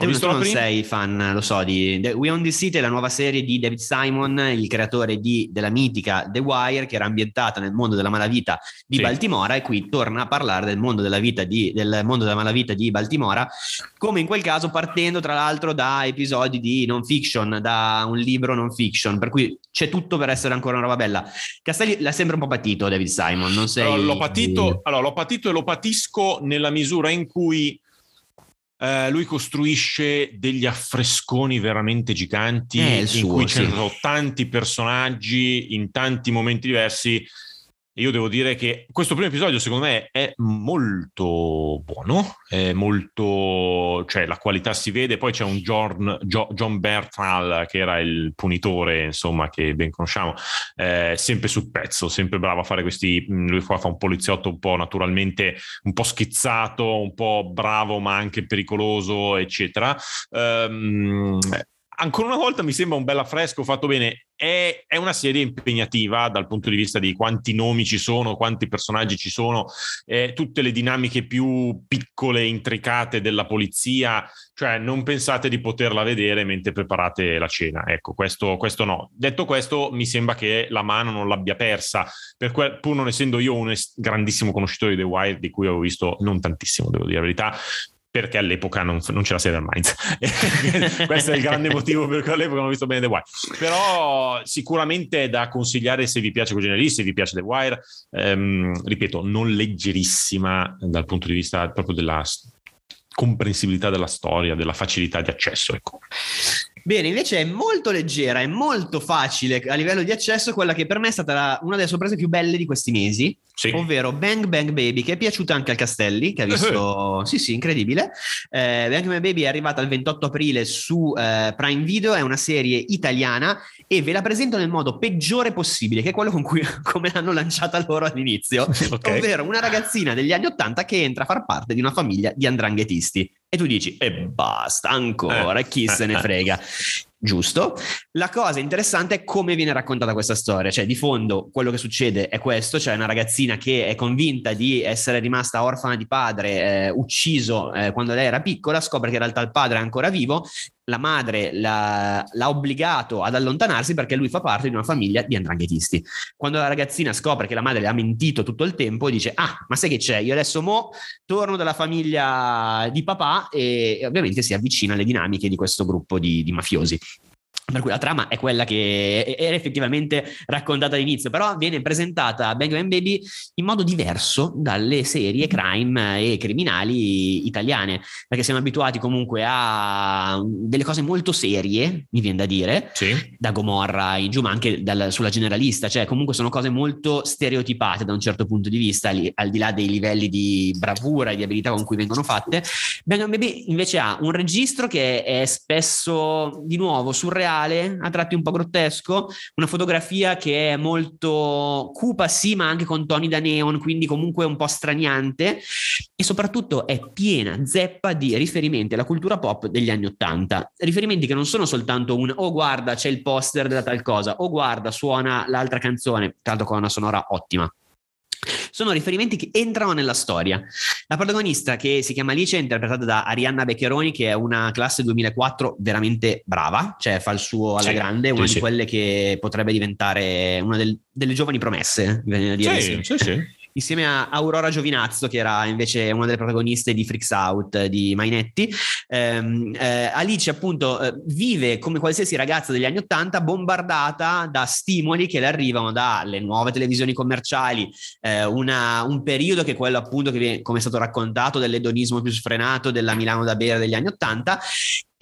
Ho visto tu non prima... sei fan, lo so, di The We on the City, la nuova serie di David Simon, il creatore di, della mitica The Wire, che era ambientata nel mondo della malavita di sì. Baltimora, e qui torna a parlare del mondo della, vita di, del mondo della malavita di Baltimora, come in quel caso partendo tra l'altro da episodi di non fiction, da un libro non fiction, per cui c'è tutto per essere ancora una roba bella. Castelli l'ha sempre un po' patito David Simon, non sei... Allora, l'ho patito, allora, l'ho patito e lo patisco nella misura in cui Uh, lui costruisce degli affresconi veramente giganti in suo, cui ci sono tanti personaggi in tanti momenti diversi io devo dire che questo primo episodio, secondo me, è molto buono, è molto, cioè la qualità si vede. Poi c'è un John, John Bertal, che era il punitore, insomma, che ben conosciamo, eh, sempre sul pezzo, sempre bravo a fare questi. Mm, lui fa un poliziotto un po' naturalmente, un po' schizzato, un po' bravo, ma anche pericoloso, eccetera. Um, ancora una volta mi sembra un bel affresco fatto bene. È, è, una serie impegnativa dal punto di vista di quanti nomi ci sono, quanti personaggi ci sono, eh, tutte le dinamiche più piccole intricate della polizia. Cioè, non pensate di poterla vedere mentre preparate la cena. Ecco, questo, questo no. Detto questo, mi sembra che la mano non l'abbia persa, per que- pur non essendo io un grandissimo conoscitore di The Wire, di cui ho visto non tantissimo, devo dire la verità, perché all'epoca non, non c'era Seven Minds. Questo è il grande motivo per cui all'epoca non ho visto bene The Wire. Però sicuramente è da consigliare se vi piace quel genere lì, se vi piace The Wire. Ehm, ripeto, non leggerissima dal punto di vista proprio della comprensibilità della storia, della facilità di accesso. Ecco. Bene, invece è molto leggera, è molto facile a livello di accesso, quella che per me è stata la, una delle sorprese più belle di questi mesi, sì. ovvero Bang Bang Baby, che è piaciuta anche al Castelli, che ha visto, sì sì, incredibile. Eh, Bang Bang Baby è arrivata il 28 aprile su eh, Prime Video, è una serie italiana e ve la presento nel modo peggiore possibile, che è quello con cui come l'hanno lanciata loro all'inizio, okay. ovvero una ragazzina degli anni 80 che entra a far parte di una famiglia di andranghetisti. E tu dici, e basta, ancora, eh, chi se ne frega. Giusto. La cosa interessante è come viene raccontata questa storia, cioè di fondo quello che succede è questo, cioè una ragazzina che è convinta di essere rimasta orfana di padre, eh, ucciso eh, quando lei era piccola, scopre che in realtà il padre è ancora vivo, la madre l'ha, l'ha, obbligato ad allontanarsi perché lui fa parte di una famiglia di andranghetisti. Quando la ragazzina scopre che la madre le ha mentito tutto il tempo, dice, ah, ma sai che c'è, io adesso mo torno dalla famiglia di papà e, e ovviamente si avvicina alle dinamiche di questo gruppo di, di mafiosi. Per cui la trama è quella che era effettivamente raccontata all'inizio, però viene presentata Bang Bang Baby in modo diverso dalle serie crime e criminali italiane, perché siamo abituati comunque a delle cose molto serie, mi viene da dire, sì. da Gomorra in giù, ma anche dal, sulla generalista, cioè comunque sono cose molto stereotipate da un certo punto di vista, al di là dei livelli di bravura e di abilità con cui vengono fatte. Bang Bang Baby invece ha un registro che è spesso di nuovo surreale reale, a tratti un po' grottesco, una fotografia che è molto cupa sì, ma anche con toni da neon, quindi comunque un po' straniante e soprattutto è piena, zeppa di riferimenti alla cultura pop degli anni Ottanta. Riferimenti che non sono soltanto un oh guarda c'è il poster della tal cosa, oh guarda suona l'altra canzone, tanto con una sonora ottima sono riferimenti che entrano nella storia. La protagonista, che si chiama Alice, è interpretata da Arianna Beccheroni, che è una classe 2004 veramente brava, cioè fa il suo alla sì, grande, una sì, di quelle che potrebbe diventare una del, delle giovani promesse, viene a dire. Sì, sì, sì insieme a Aurora Giovinazzo, che era invece una delle protagoniste di Freaks Out di Mainetti. Eh, eh, Alice, appunto, eh, vive come qualsiasi ragazza degli anni Ottanta, bombardata da stimoli che le arrivano dalle nuove televisioni commerciali, eh, una, un periodo che è quello, appunto, che viene, come è stato raccontato, dell'edonismo più sfrenato della Milano da bere degli anni Ottanta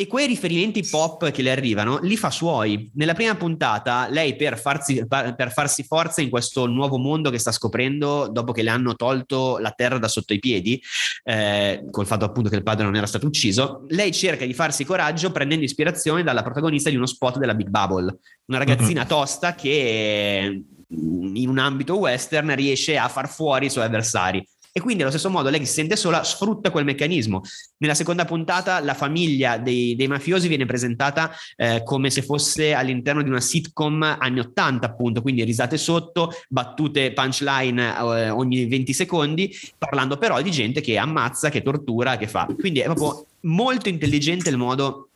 e quei riferimenti pop che le arrivano li fa suoi. Nella prima puntata, lei per farsi, per farsi, forza in questo nuovo mondo che sta scoprendo dopo che le hanno tolto la terra da sotto i piedi, eh, col fatto appunto che il padre non era stato ucciso, lei cerca di farsi coraggio prendendo ispirazione dalla protagonista di uno spot della Big Bubble, una ragazzina mm-hmm. tosta che in un ambito western riesce a far fuori i suoi avversari. E quindi allo stesso modo lei si sente sola sfrutta quel meccanismo. Nella seconda puntata la famiglia dei, dei mafiosi viene presentata eh, come se fosse all'interno di una sitcom anni 80 appunto, quindi risate sotto, battute punchline eh, ogni 20 secondi, parlando però di gente che ammazza, che tortura, che fa. Quindi è proprio molto intelligente il modo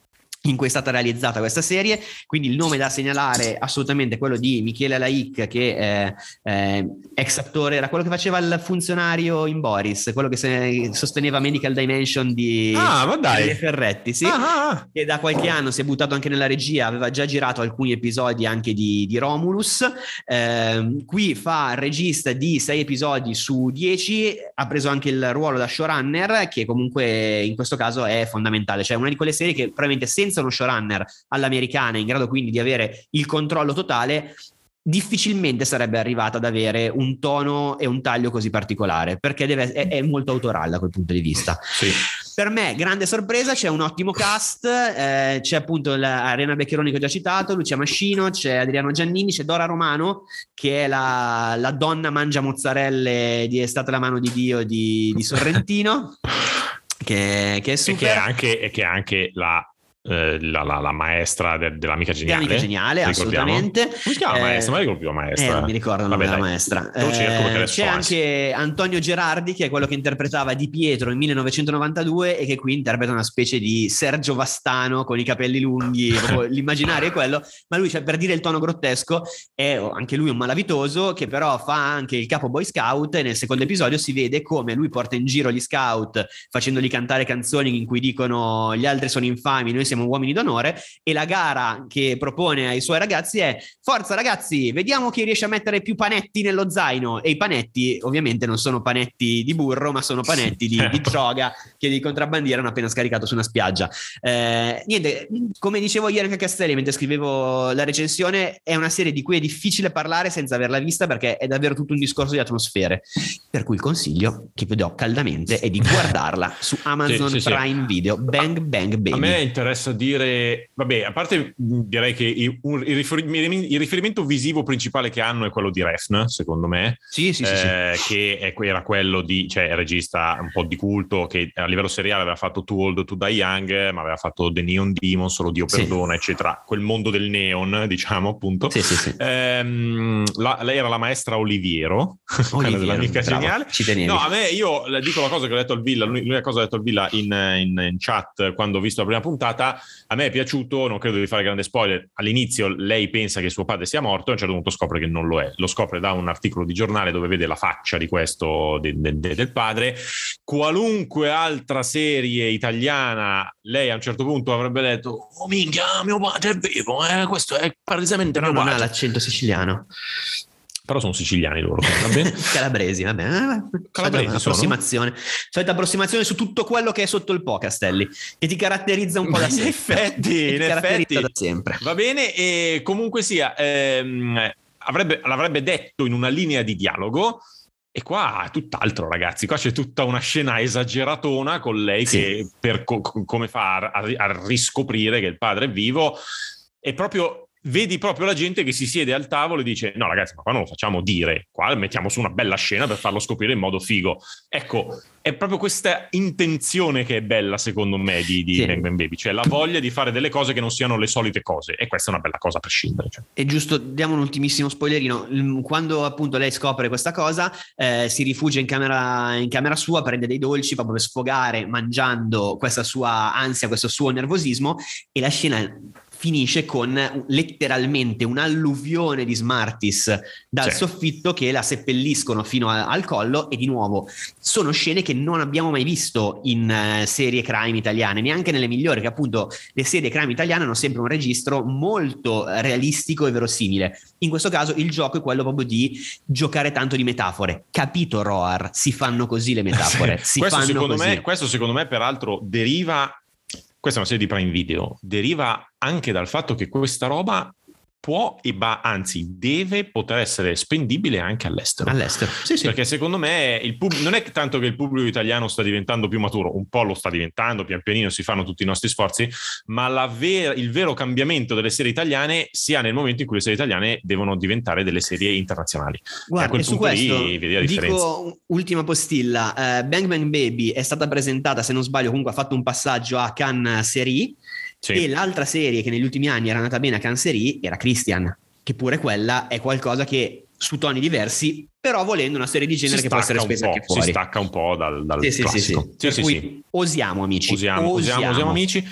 in cui è stata realizzata questa serie, quindi il nome da segnalare assolutamente è quello di Michele Laic che è, è ex attore, era quello che faceva il funzionario in Boris, quello che sosteneva Medical Dimension di ah, Ferretti, sì, ah, ah, ah. che da qualche anno si è buttato anche nella regia, aveva già girato alcuni episodi anche di, di Romulus, eh, qui fa regista di sei episodi su dieci, ha preso anche il ruolo da showrunner che comunque in questo caso è fondamentale, cioè una di quelle serie che probabilmente senza uno showrunner all'americana, in grado quindi di avere il controllo totale, difficilmente sarebbe arrivata ad avere un tono e un taglio così particolare, perché deve, è, è, molto autorale da quel punto di vista. Sì. Per me, grande sorpresa, c'è un ottimo cast, eh, c'è appunto l'Arena Beccheroni che ho già citato, Lucia Mascino, c'è Adriano Giannini, c'è Dora Romano, che è la, la donna mangia mozzarelle di È stata la mano di Dio di, di Sorrentino. che, che, è super. E che è anche, che è anche la la, la, la, maestra de, dell'amica geniale. L'amica geniale, assolutamente. Come si chiama la maestra? Eh, ma ricordo maestra. Eh, mi ricordo il nome della maestra. Eh, c'è anche Antonio Gerardi, che è quello che interpretava Di Pietro in 1992 e che qui interpreta una specie di Sergio Vastano con i capelli lunghi, l'immaginario è quello, ma lui, cioè, per dire il tono grottesco, è anche lui un malavitoso che però fa anche il capo boy scout e nel secondo episodio si vede come lui porta in giro gli scout facendoli cantare canzoni in cui dicono gli altri sono infami, noi siamo siamo uomini d'onore e la gara che propone ai suoi ragazzi è forza ragazzi, vediamo chi riesce a mettere più panetti nello zaino e i panetti ovviamente non sono panetti di burro ma sono panetti di, di droga che di contrabbandiera hanno appena scaricato su una spiaggia. Eh, niente, come dicevo ieri anche a Castelli mentre scrivevo la recensione, è una serie di cui è difficile parlare senza averla vista perché è davvero tutto un discorso di atmosfere. Per cui il consiglio che vi do caldamente è di guardarla su Amazon sì, sì, Prime sì. Video. Bang Bang Baby. A me interessa interessa dire, vabbè, a parte direi che il, il, riferimento visivo principale che hanno è quello di Refn, secondo me. Sì, sì, eh, sì, Che è, era quello di, cioè, regista un po' di culto che a livello seriale aveva fatto Too Old to Die Young, ma aveva fatto The Neon Demon, Solo Dio Perdona, eccetera. Quel mondo del neon, diciamo, appunto. Sì, sì, sì. Ehm, la, lei era la maestra Oliviero, quella dell'amica bravo, geniale. Ci tenevi. No, a me, io dico la cosa che ho detto al Villa, l'unica cosa che ho detto al Villa in, in, in chat quando ho visto la prima puntata, a me è piaciuto, non credo di fare grande spoiler, all'inizio lei pensa che suo padre sia morto e a un certo punto scopre che non lo è, lo scopre da un articolo di giornale dove vede la faccia di questo de, de, de, del padre, qualunque altra serie italiana lei a un certo punto avrebbe detto oh minchia mio padre è vivo, eh? questo è palesemente no, non ha l'accento siciliano però sono siciliani loro. Va bene? Calabresi, va bene. Calabresi approssimazione. Solita approssimazione su tutto quello che è sotto il po', Castelli, che ti caratterizza un po' da sempre. In effetti, in effetti. Da sempre. Va bene, e comunque sia, ehm, avrebbe, l'avrebbe detto in una linea di dialogo, e qua è tutt'altro, ragazzi. Qua c'è tutta una scena esageratona con lei sì. che per co- come fa a, a, riscoprire che il padre è vivo. E proprio vedi proprio la gente che si siede al tavolo e dice no ragazzi ma qua non lo facciamo dire qua mettiamo su una bella scena per farlo scoprire in modo figo ecco è proprio questa intenzione che è bella secondo me di, di sì. Bang Baby cioè la voglia di fare delle cose che non siano le solite cose e questa è una bella cosa a prescindere cioè. e giusto diamo un ultimissimo spoilerino quando appunto lei scopre questa cosa eh, si rifugia in camera, in camera sua prende dei dolci proprio per sfogare mangiando questa sua ansia questo suo nervosismo e la scena finisce con letteralmente un'alluvione di Smarties dal sì. soffitto che la seppelliscono fino a, al collo e di nuovo sono scene che non abbiamo mai visto in uh, serie crime italiane, neanche nelle migliori, che appunto le serie crime italiane hanno sempre un registro molto realistico e verosimile. In questo caso il gioco è quello proprio di giocare tanto di metafore. Capito Roar, si fanno così le metafore. Sì. questo, secondo me, questo secondo me peraltro deriva questa è una serie di Prime Video, deriva anche dal fatto che questa roba può e va, anzi deve poter essere spendibile anche all'estero. All'estero, sì, sì. Perché secondo me il pub- non è tanto che il pubblico italiano sta diventando più maturo, un po' lo sta diventando, pian pianino si fanno tutti i nostri sforzi, ma ver- il vero cambiamento delle serie italiane sia nel momento in cui le serie italiane devono diventare delle serie internazionali. Guarda, e a quel punto questo lì vedi la differenza. Dico ultima postilla, uh, Bang Bang Baby è stata presentata, se non sbaglio, comunque ha fatto un passaggio a Cannes Serie sì. E l'altra serie che negli ultimi anni era andata bene a Cancerie era Christian, che pure quella è qualcosa che su toni diversi però volendo una serie di genere che può essere spesa anche fuori. Si stacca un po' dal, dal sì, classico. Sì, sì, sì. osiamo amici. Osiamo, osiamo, osiamo, amici.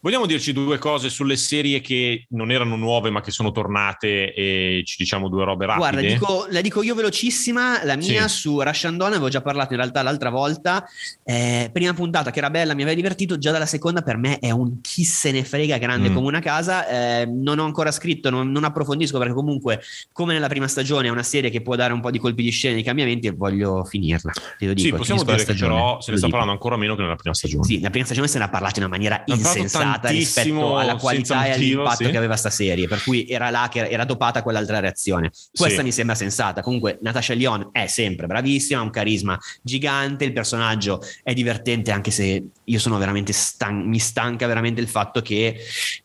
Vogliamo dirci due cose sulle serie che non erano nuove ma che sono tornate e ci diciamo due robe rapide? Guarda, dico, la dico io velocissima, la mia sì. su Rashandon avevo già parlato in realtà l'altra volta, eh, prima puntata che era bella, mi aveva divertito, già dalla seconda per me è un chi se ne frega grande mm. come una casa, eh, non ho ancora scritto, non, non approfondisco perché comunque come nella prima stagione è una serie che può dare un po' di colpi di scena, di cambiamenti e voglio finirla. Te lo dico, sì, possiamo dire che però se ne sta parlando ancora meno che nella prima stagione. Sì, la prima stagione se ne ha parlato in una maniera insensata rispetto alla qualità e all'impatto sì. che aveva sta serie, per cui era là che era dopata quell'altra reazione. Questa sì. mi sembra sensata. Comunque Natasha Lyon è sempre bravissima, ha un carisma gigante, il personaggio è divertente anche se io sono veramente stan- mi stanca veramente il fatto che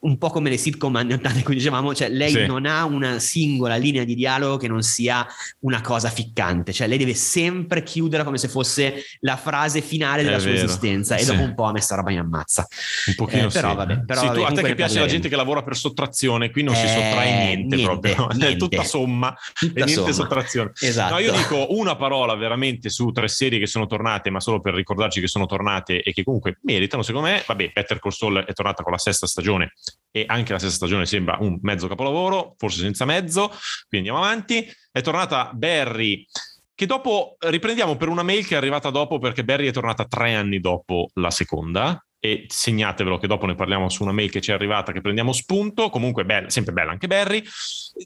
un po' come le sitcom anni 80 cui dicevamo, cioè lei sì. non ha una singola linea di dialogo che non sia una cosa ficcante, cioè lei deve sempre chiudere come se fosse la frase finale della È sua vero. esistenza e sì. dopo un po' a me sta roba mi ammazza. Un pochino eh, però, sì. vabbè, però sì, tu, a te che piace la gente che lavora per sottrazione, qui non eh, si sottrae niente, niente proprio, niente. è tutta somma tutta e niente somma. sottrazione. Esatto. No, io dico una parola veramente su tre serie che sono tornate, ma solo per ricordarci che sono tornate e che comunque meritano, secondo me. Vabbè, Peter Call Saul è tornata con la sesta stagione e anche la sesta stagione sembra un mezzo capolavoro, forse senza mezzo, quindi andiamo avanti. È tornata Barry che dopo riprendiamo per una mail che è arrivata dopo perché Barry è tornata tre anni dopo la seconda. E segnatevelo che dopo ne parliamo su una mail che ci è arrivata che prendiamo spunto. Comunque bella, sempre bella anche Barry.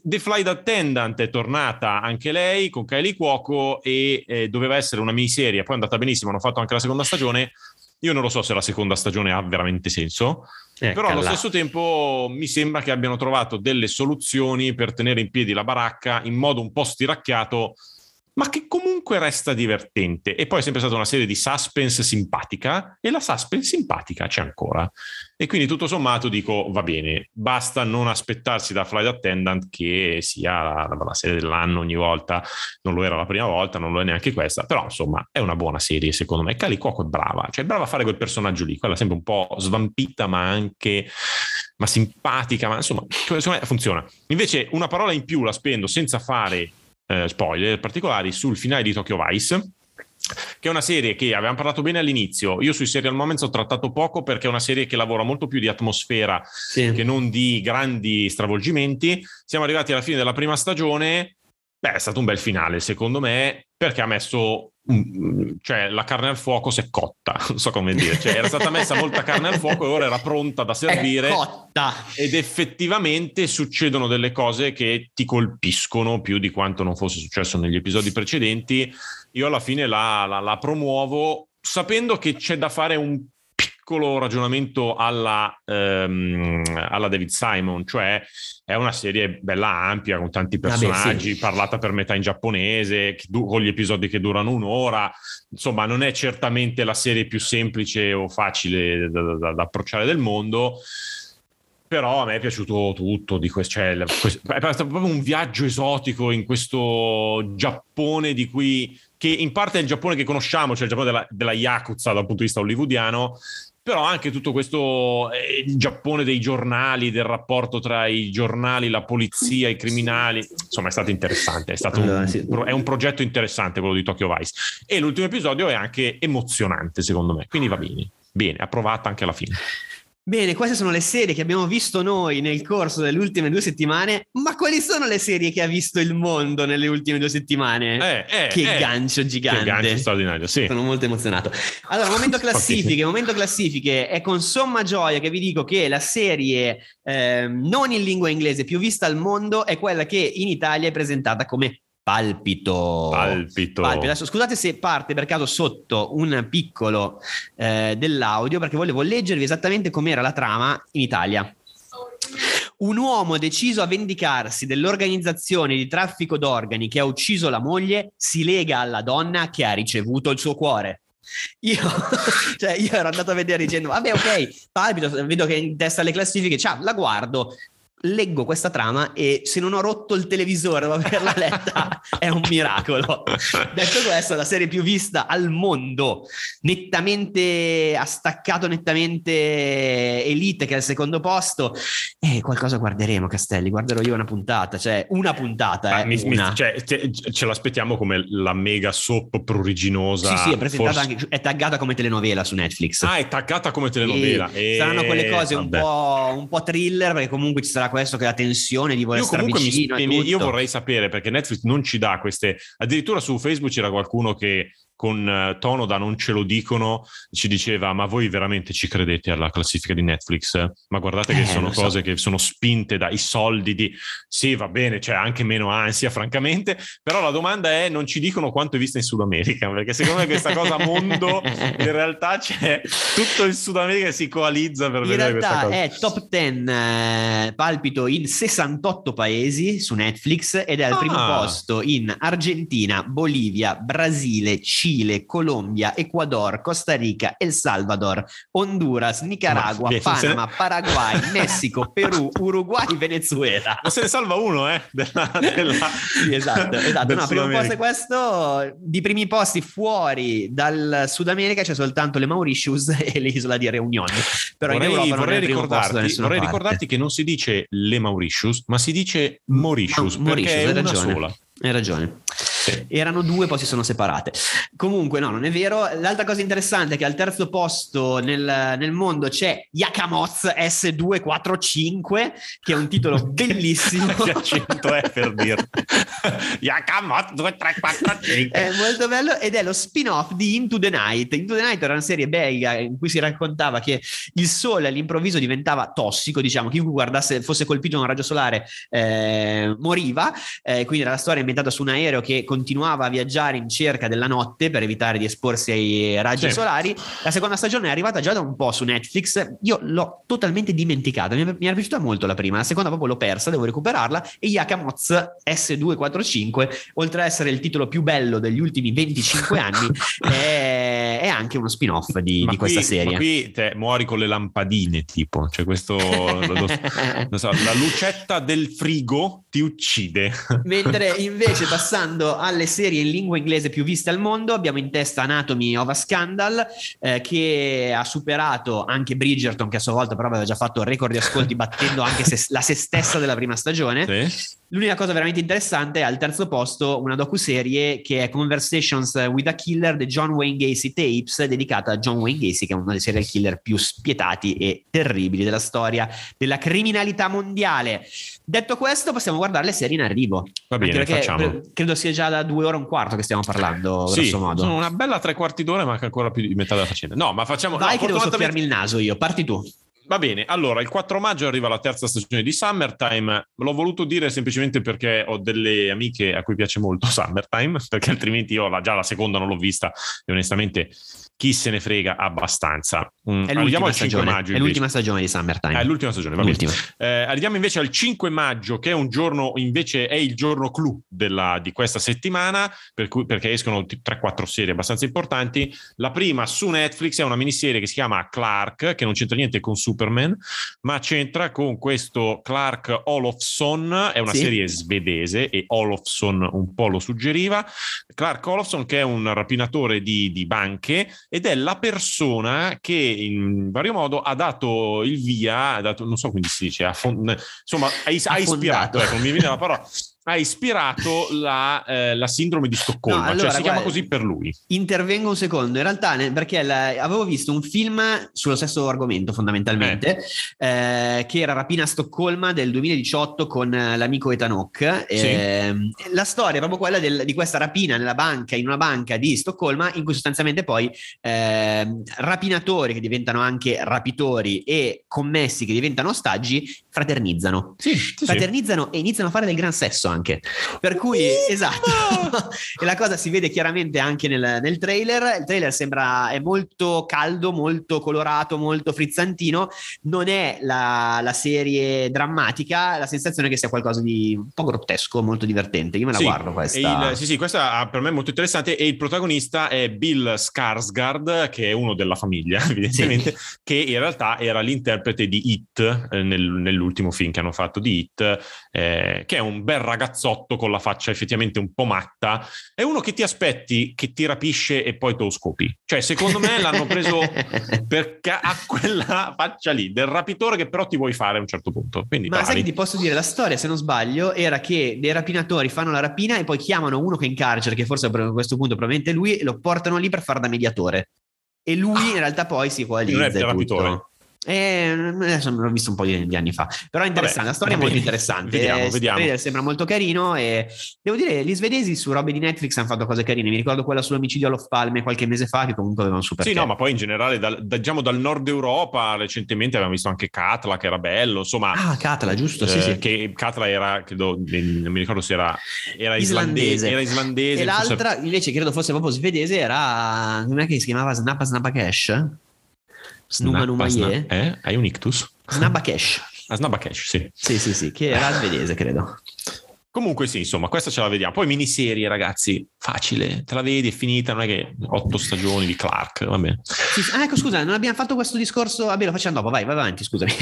The Flight Attendant è tornata anche lei con Kylie Cuoco e eh, doveva essere una miniserie. Poi è andata benissimo hanno fatto anche la seconda stagione. Io non lo so se la seconda stagione ha veramente senso Eccola. Però allo stesso tempo mi sembra che abbiano trovato delle soluzioni per tenere in piedi la baracca in modo un po' stiracchiato ma che comunque resta divertente. E poi è sempre stata una serie di suspense simpatica e la suspense simpatica c'è ancora. E quindi tutto sommato dico va bene, basta non aspettarsi da Flight Attendant che sia la, la, serie dell'anno ogni volta, non lo era la prima volta, non lo è neanche questa, però insomma è una buona serie secondo me. Cali Cuoco è brava, cioè è brava a fare quel personaggio lì, quella sempre un po' svampita ma anche ma simpatica, ma insomma, secondo me funziona. Invece una parola in più la spendo senza fare eh, spoiler particolari sul finale di Tokyo Vice che è una serie che avevamo parlato bene all'inizio. Io sui Serial Moments ho trattato poco perché è una serie che lavora molto più di atmosfera sì. che non di grandi stravolgimenti. Siamo arrivati alla fine della prima stagione. Beh, è stato un bel finale, secondo me, perché ha messo cioè la carne al fuoco si è cotta, non so come dire, cioè era stata messa molta carne al fuoco e ora era pronta da servire. ed effettivamente succedono delle cose che ti colpiscono più di quanto non fosse successo negli episodi precedenti. Io alla fine la, la, la promuovo sapendo che c'è da fare un piccolo ragionamento alla, um, alla, David Simon, cioè è una serie bella ampia con tanti personaggi, ah beh, sì. parlata per metà in giapponese, con gli episodi che durano un'ora, insomma non è certamente la serie più semplice o facile da, da, da approcciare del mondo però a me è piaciuto tutto di questo, cioè, è stato proprio un viaggio esotico in questo Giappone di cui che in parte è il Giappone che conosciamo, cioè il Giappone della, della Yakuza dal punto di vista hollywoodiano, però anche tutto questo eh, Giappone dei giornali, del rapporto tra i giornali, la polizia, i criminali, insomma è stato interessante, è, stato allora, un, sì. è un progetto interessante quello di Tokyo Vice e l'ultimo episodio è anche emozionante secondo me, quindi va bene, bene, approvata anche alla fine. Bene, queste sono le serie che abbiamo visto noi nel corso delle ultime due settimane, ma quali sono le serie che ha visto il mondo nelle ultime due settimane? Eh, eh, che eh, gancio gigante! Che gancio straordinario, sì. Sono molto emozionato. Allora, momento classifiche, momento classifiche, è con somma gioia che vi dico che la serie eh, non in lingua inglese più vista al mondo è quella che in Italia è presentata come Palpito. Palpito. Palpito. Adesso scusate se parte per caso sotto un piccolo eh, dell'audio perché volevo leggervi esattamente com'era la trama in Italia. Un uomo deciso a vendicarsi dell'organizzazione di traffico d'organi che ha ucciso la moglie si lega alla donna che ha ricevuto il suo cuore. Io, cioè, io ero andato a vedere dicendo, vabbè, ok, palpito, vedo che in testa alle classifiche, ciao, la guardo, leggo questa trama e se non ho rotto il televisore dopo averla letta è un miracolo. Detto questo, la serie più vista al mondo, nettamente ha staccato nettamente Elite che è al secondo posto e qualcosa guarderemo Castelli, guarderò io una puntata, cioè una puntata, eh, mi, una. Mi, cioè, te, ce l'aspettiamo come la mega soap pruriginosa. Sì, sì, è presentata forse... anche, è taggata come telenovela su Netflix. Ah, è taggata come telenovela. E saranno quelle cose un po', un po' thriller perché comunque ci sarà questo che la tensione di voler io stare vicino mi, io vorrei sapere perché Netflix non ci dà queste addirittura su Facebook c'era qualcuno che con uh, tono da non ce lo dicono, ci diceva ma voi veramente ci credete alla classifica di Netflix? Ma guardate che eh, sono cose so. che sono spinte dai soldi di... Sì, va bene, c'è anche meno ansia francamente, però la domanda è non ci dicono quanto è vista in Sud America, perché secondo me questa cosa mondo in realtà c'è tutto il Sud America che si coalizza per in vedere questa cosa. è top 10 eh, palpito in 68 paesi su Netflix ed è al ah. primo posto in Argentina, Bolivia, Brasile, Cile, Cile, Colombia, Ecuador, Costa Rica, El Salvador, Honduras, Nicaragua, Ma, Panama, ne... Paraguay, Messico, Perù, Uruguay, Venezuela. Ma se ne salva uno, eh? Della, della... sì, esatto, esatto. No, primo posto è questo. Di primi posti fuori dal Sud America c'è soltanto le Mauritius e l'isola di Reunion. Però vorrei, in Europa vorrei ricordarti, vorrei ricordarti che non si dice le Mauritius, ma si dice Mauritius, Ma, Mauritius perché è una ragione. sola. Hai ragione. Erano due, poi si sono separate. Comunque, no, non è vero. L'altra cosa interessante è che al terzo posto nel, nel mondo c'è Yakamoz S245, che è un titolo bellissimo. che accento è per dire Yakamoz 2345. È molto bello ed è lo spin-off di Into the Night. Into the Night era una serie belga in cui si raccontava che il sole all'improvviso diventava tossico, diciamo, chiunque guardasse, fosse colpito da un raggio solare eh, moriva. Eh, quindi era la storia ambientata su un aereo che continuava a viaggiare in cerca della notte per evitare di esporsi ai raggi sì. solari. La seconda stagione è arrivata già da un po' su Netflix. Io l'ho totalmente dimenticata. Mi, mi era piaciuta molto la prima, la seconda proprio l'ho persa, devo recuperarla. E Yakamoz S245, oltre ad essere il titolo più bello degli ultimi 25 anni, è, è, anche uno spin-off di, di qui, questa serie. Ma qui te muori con le lampadine, tipo, cioè questo, lo, lo, so, la lucetta del frigo ti uccide. Mentre invece passando alle serie in lingua inglese più viste al mondo, abbiamo in testa Anatomy of a Scandal, eh, che ha superato anche Bridgerton, che a sua volta però aveva già fatto record di ascolti battendo anche se, la se stessa della prima stagione. Sì. L'unica cosa veramente interessante è al terzo posto una docuserie che è Conversations with a Killer, The John Wayne Gacy Tapes, dedicata a John Wayne Gacy, che è uno dei serial killer più spietati e terribili della storia della criminalità mondiale. Detto questo, possiamo guardare le serie in arrivo. Va bene, facciamo. Credo sia già da due ore e un quarto che stiamo parlando, sì, grosso modo. sono una bella tre quarti d'ora, ma ancora più di metà della faccenda. No, ma facciamo... Vai no, che devo soffiarmi il naso io, parti tu. Va bene, allora il 4 maggio arriva la terza stagione di Summertime. L'ho voluto dire semplicemente perché ho delle amiche a cui piace molto Summertime, perché altrimenti io la, già la seconda non l'ho vista e onestamente chi se ne frega abbastanza. Mm, è al 5 maggio. È l'ultima stagione di Summertime. È l'ultima stagione, va l'ultima. Eh, arriviamo invece al 5 maggio, che è un giorno, invece è il giorno clou della, di questa settimana, per cui, perché escono 3-4 serie abbastanza importanti. La prima su Netflix è una miniserie che si chiama Clark, che non c'entra niente con Super Superman, ma c'entra con questo Clark Olofsson, è una sì. serie svedese e Olofsson un po' lo suggeriva. Clark Olofsson che è un rapinatore di, di banche ed è la persona che in vario modo ha dato il via, ha dato, non so come si dice, ha fond- insomma ha, ha ispirato, ecco, mi viene la parola, ha ispirato la, eh, la sindrome di Stoccolma, no, cioè allora, cioè si guarda, chiama così per lui. Intervengo un secondo, in realtà perché la, avevo visto un film sullo stesso argomento fondamentalmente, eh. Eh, che era Rapina a Stoccolma del 2018 con l'amico Ethan Hawke. Sì. Ehm, la storia è proprio quella del, di questa rapina nella banca, in una banca di Stoccolma, in cui sostanzialmente poi ehm, rapinatori che diventano anche rapitori e commessi che diventano ostaggi fraternizzano. Sì, sì, fraternizzano e iniziano a fare del gran sesso anche. Per cui, esatto, e la cosa si vede chiaramente anche nel, nel, trailer. Il trailer sembra è molto caldo, molto colorato, molto frizzantino. Non è la, la serie drammatica, la sensazione è che sia qualcosa di un po' grottesco, molto divertente. Io me la sì, guardo questa. Il, sì, sì, questa per me è molto interessante. E il protagonista è Bill Skarsgård, che è uno della famiglia, evidentemente, sì. che in realtà era l'interprete di It eh, nel, nell'ultimo film che hanno fatto di It, eh, che è un bel ragazzotto con la faccia effettivamente un po' matta. È uno che ti aspetti, che ti rapisce e poi te lo scopi. Cioè, secondo me l'hanno preso perché ha quella faccia lì del rapitore che però ti vuoi fare a un certo punto. Quindi, Ma bravi. sai che ti posso dire, la storia, se non sbaglio, era che dei rapinatori fanno la rapina e poi chiamano uno che è in carcere, che forse a questo punto probabilmente lui, lo portano lì per fare da mediatore. E lui ah, in realtà poi si coalizza. Non è il rapitore. Eh, adesso l'ho visto un po' di, di anni fa, però è interessante. Vabbè, la storia è molto interessante. vediamo, eh, vediamo. Sembra molto carino. E devo dire, gli svedesi su robe di Netflix hanno fatto cose carine. Mi ricordo quella sull'omicidio all'Off Palme qualche mese fa, che comunque aveva un super. Sì, no, ma poi in generale, dal, da, diciamo dal nord Europa, recentemente abbiamo visto anche Katla, che era bello. Insomma, ah, Katla, giusto? Eh, sì, sì. Che Katla era, credo, non mi ricordo se era, era islandese. Era islandese. E l'altra, forse... invece, credo fosse proprio svedese, era. Non è che si chiamava Snappa Snappa Cash? Snuma Numa Ye. Eh? Hai un ictus? Snabakesh. Ah, Snabakesh, sì. Sì, sì, sì, che era svedese, credo. Comunque sì, insomma, questa ce la vediamo. Poi miniserie, ragazzi, facile, te la vedi, è finita, non è che otto stagioni di Clark, va bene. Sì, ah, ecco, scusa, non abbiamo fatto questo discorso, vabbè, lo facciamo dopo, vai, vai avanti, scusami.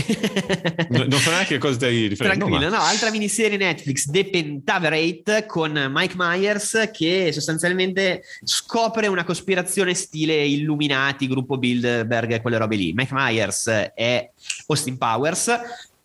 no, non so neanche cosa stai riferendo. Tranquillo, ma... no, altra miniserie Netflix, The Pentaverate, con Mike Myers, che sostanzialmente scopre una cospirazione stile Illuminati, gruppo Bilderberg e quelle robe lì. Mike Myers è Austin Powers,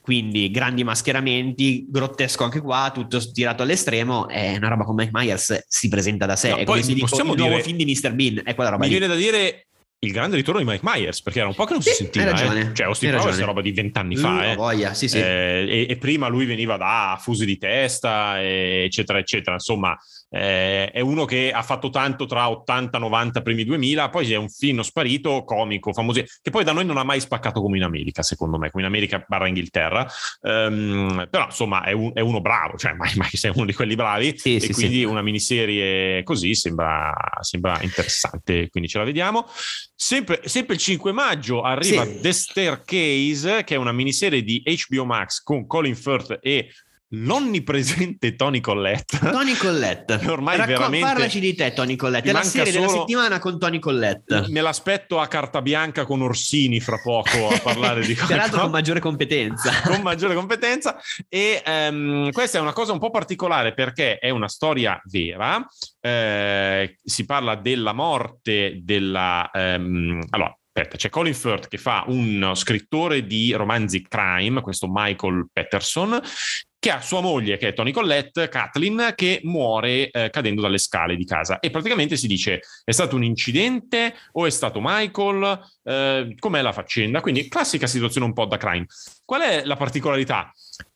quindi grandi mascheramenti, grottesco anche qua, tutto tirato all'estremo, è una roba come Mike Myers si presenta da sé, no, è come si dico, il dire, nuovo film di Mr. Bean, è quella roba Mi lì. viene da dire il grande ritorno di Mike Myers, perché era un po' che non sì, si sentiva. Hai ragione, eh. Cioè, Austin Powers è roba di vent'anni fa. Eh. Voglia, sì, sì. Eh, e, e, prima lui veniva da fusi di testa, eccetera, eccetera. Insomma, eh, è uno che ha fatto tanto tra 80, 90, primi 2000, poi è un film sparito, comico, famoso, che poi da noi non ha mai spaccato come in America, secondo me, come in America barra Inghilterra. Um, però, insomma, è, un, è, uno bravo, cioè mai, mai sei uno di quelli bravi. Sì, e sì, quindi sì. una miniserie così sembra, sembra interessante, quindi ce la vediamo. Sempre, sempre il 5 maggio arriva. The Staircase, che è una miniserie di HBO Max con Colin Firth e l'onnipresente Tony Collette. Tony Collette. Ormai Raccon- veramente... Parlaci di te, Tony Collette. È la serie solo... della settimana con Tony Collette. Me l'aspetto a carta bianca con Orsini fra poco a parlare di cosa. Peraltro con maggiore competenza. con maggiore competenza. E um, questa è una cosa un po' particolare perché è una storia vera. Eh, si parla della morte della... Um, allora, Aspetta, c'è Colin Firth che fa un scrittore di romanzi crime, questo Michael Patterson, che ha sua moglie, che è Tony Collette, Kathleen, che muore eh, cadendo dalle scale di casa. E praticamente si dice, è stato un incidente o è stato Michael? Eh, com'è la faccenda? Quindi classica situazione un po' da crime. Qual è la particolarità?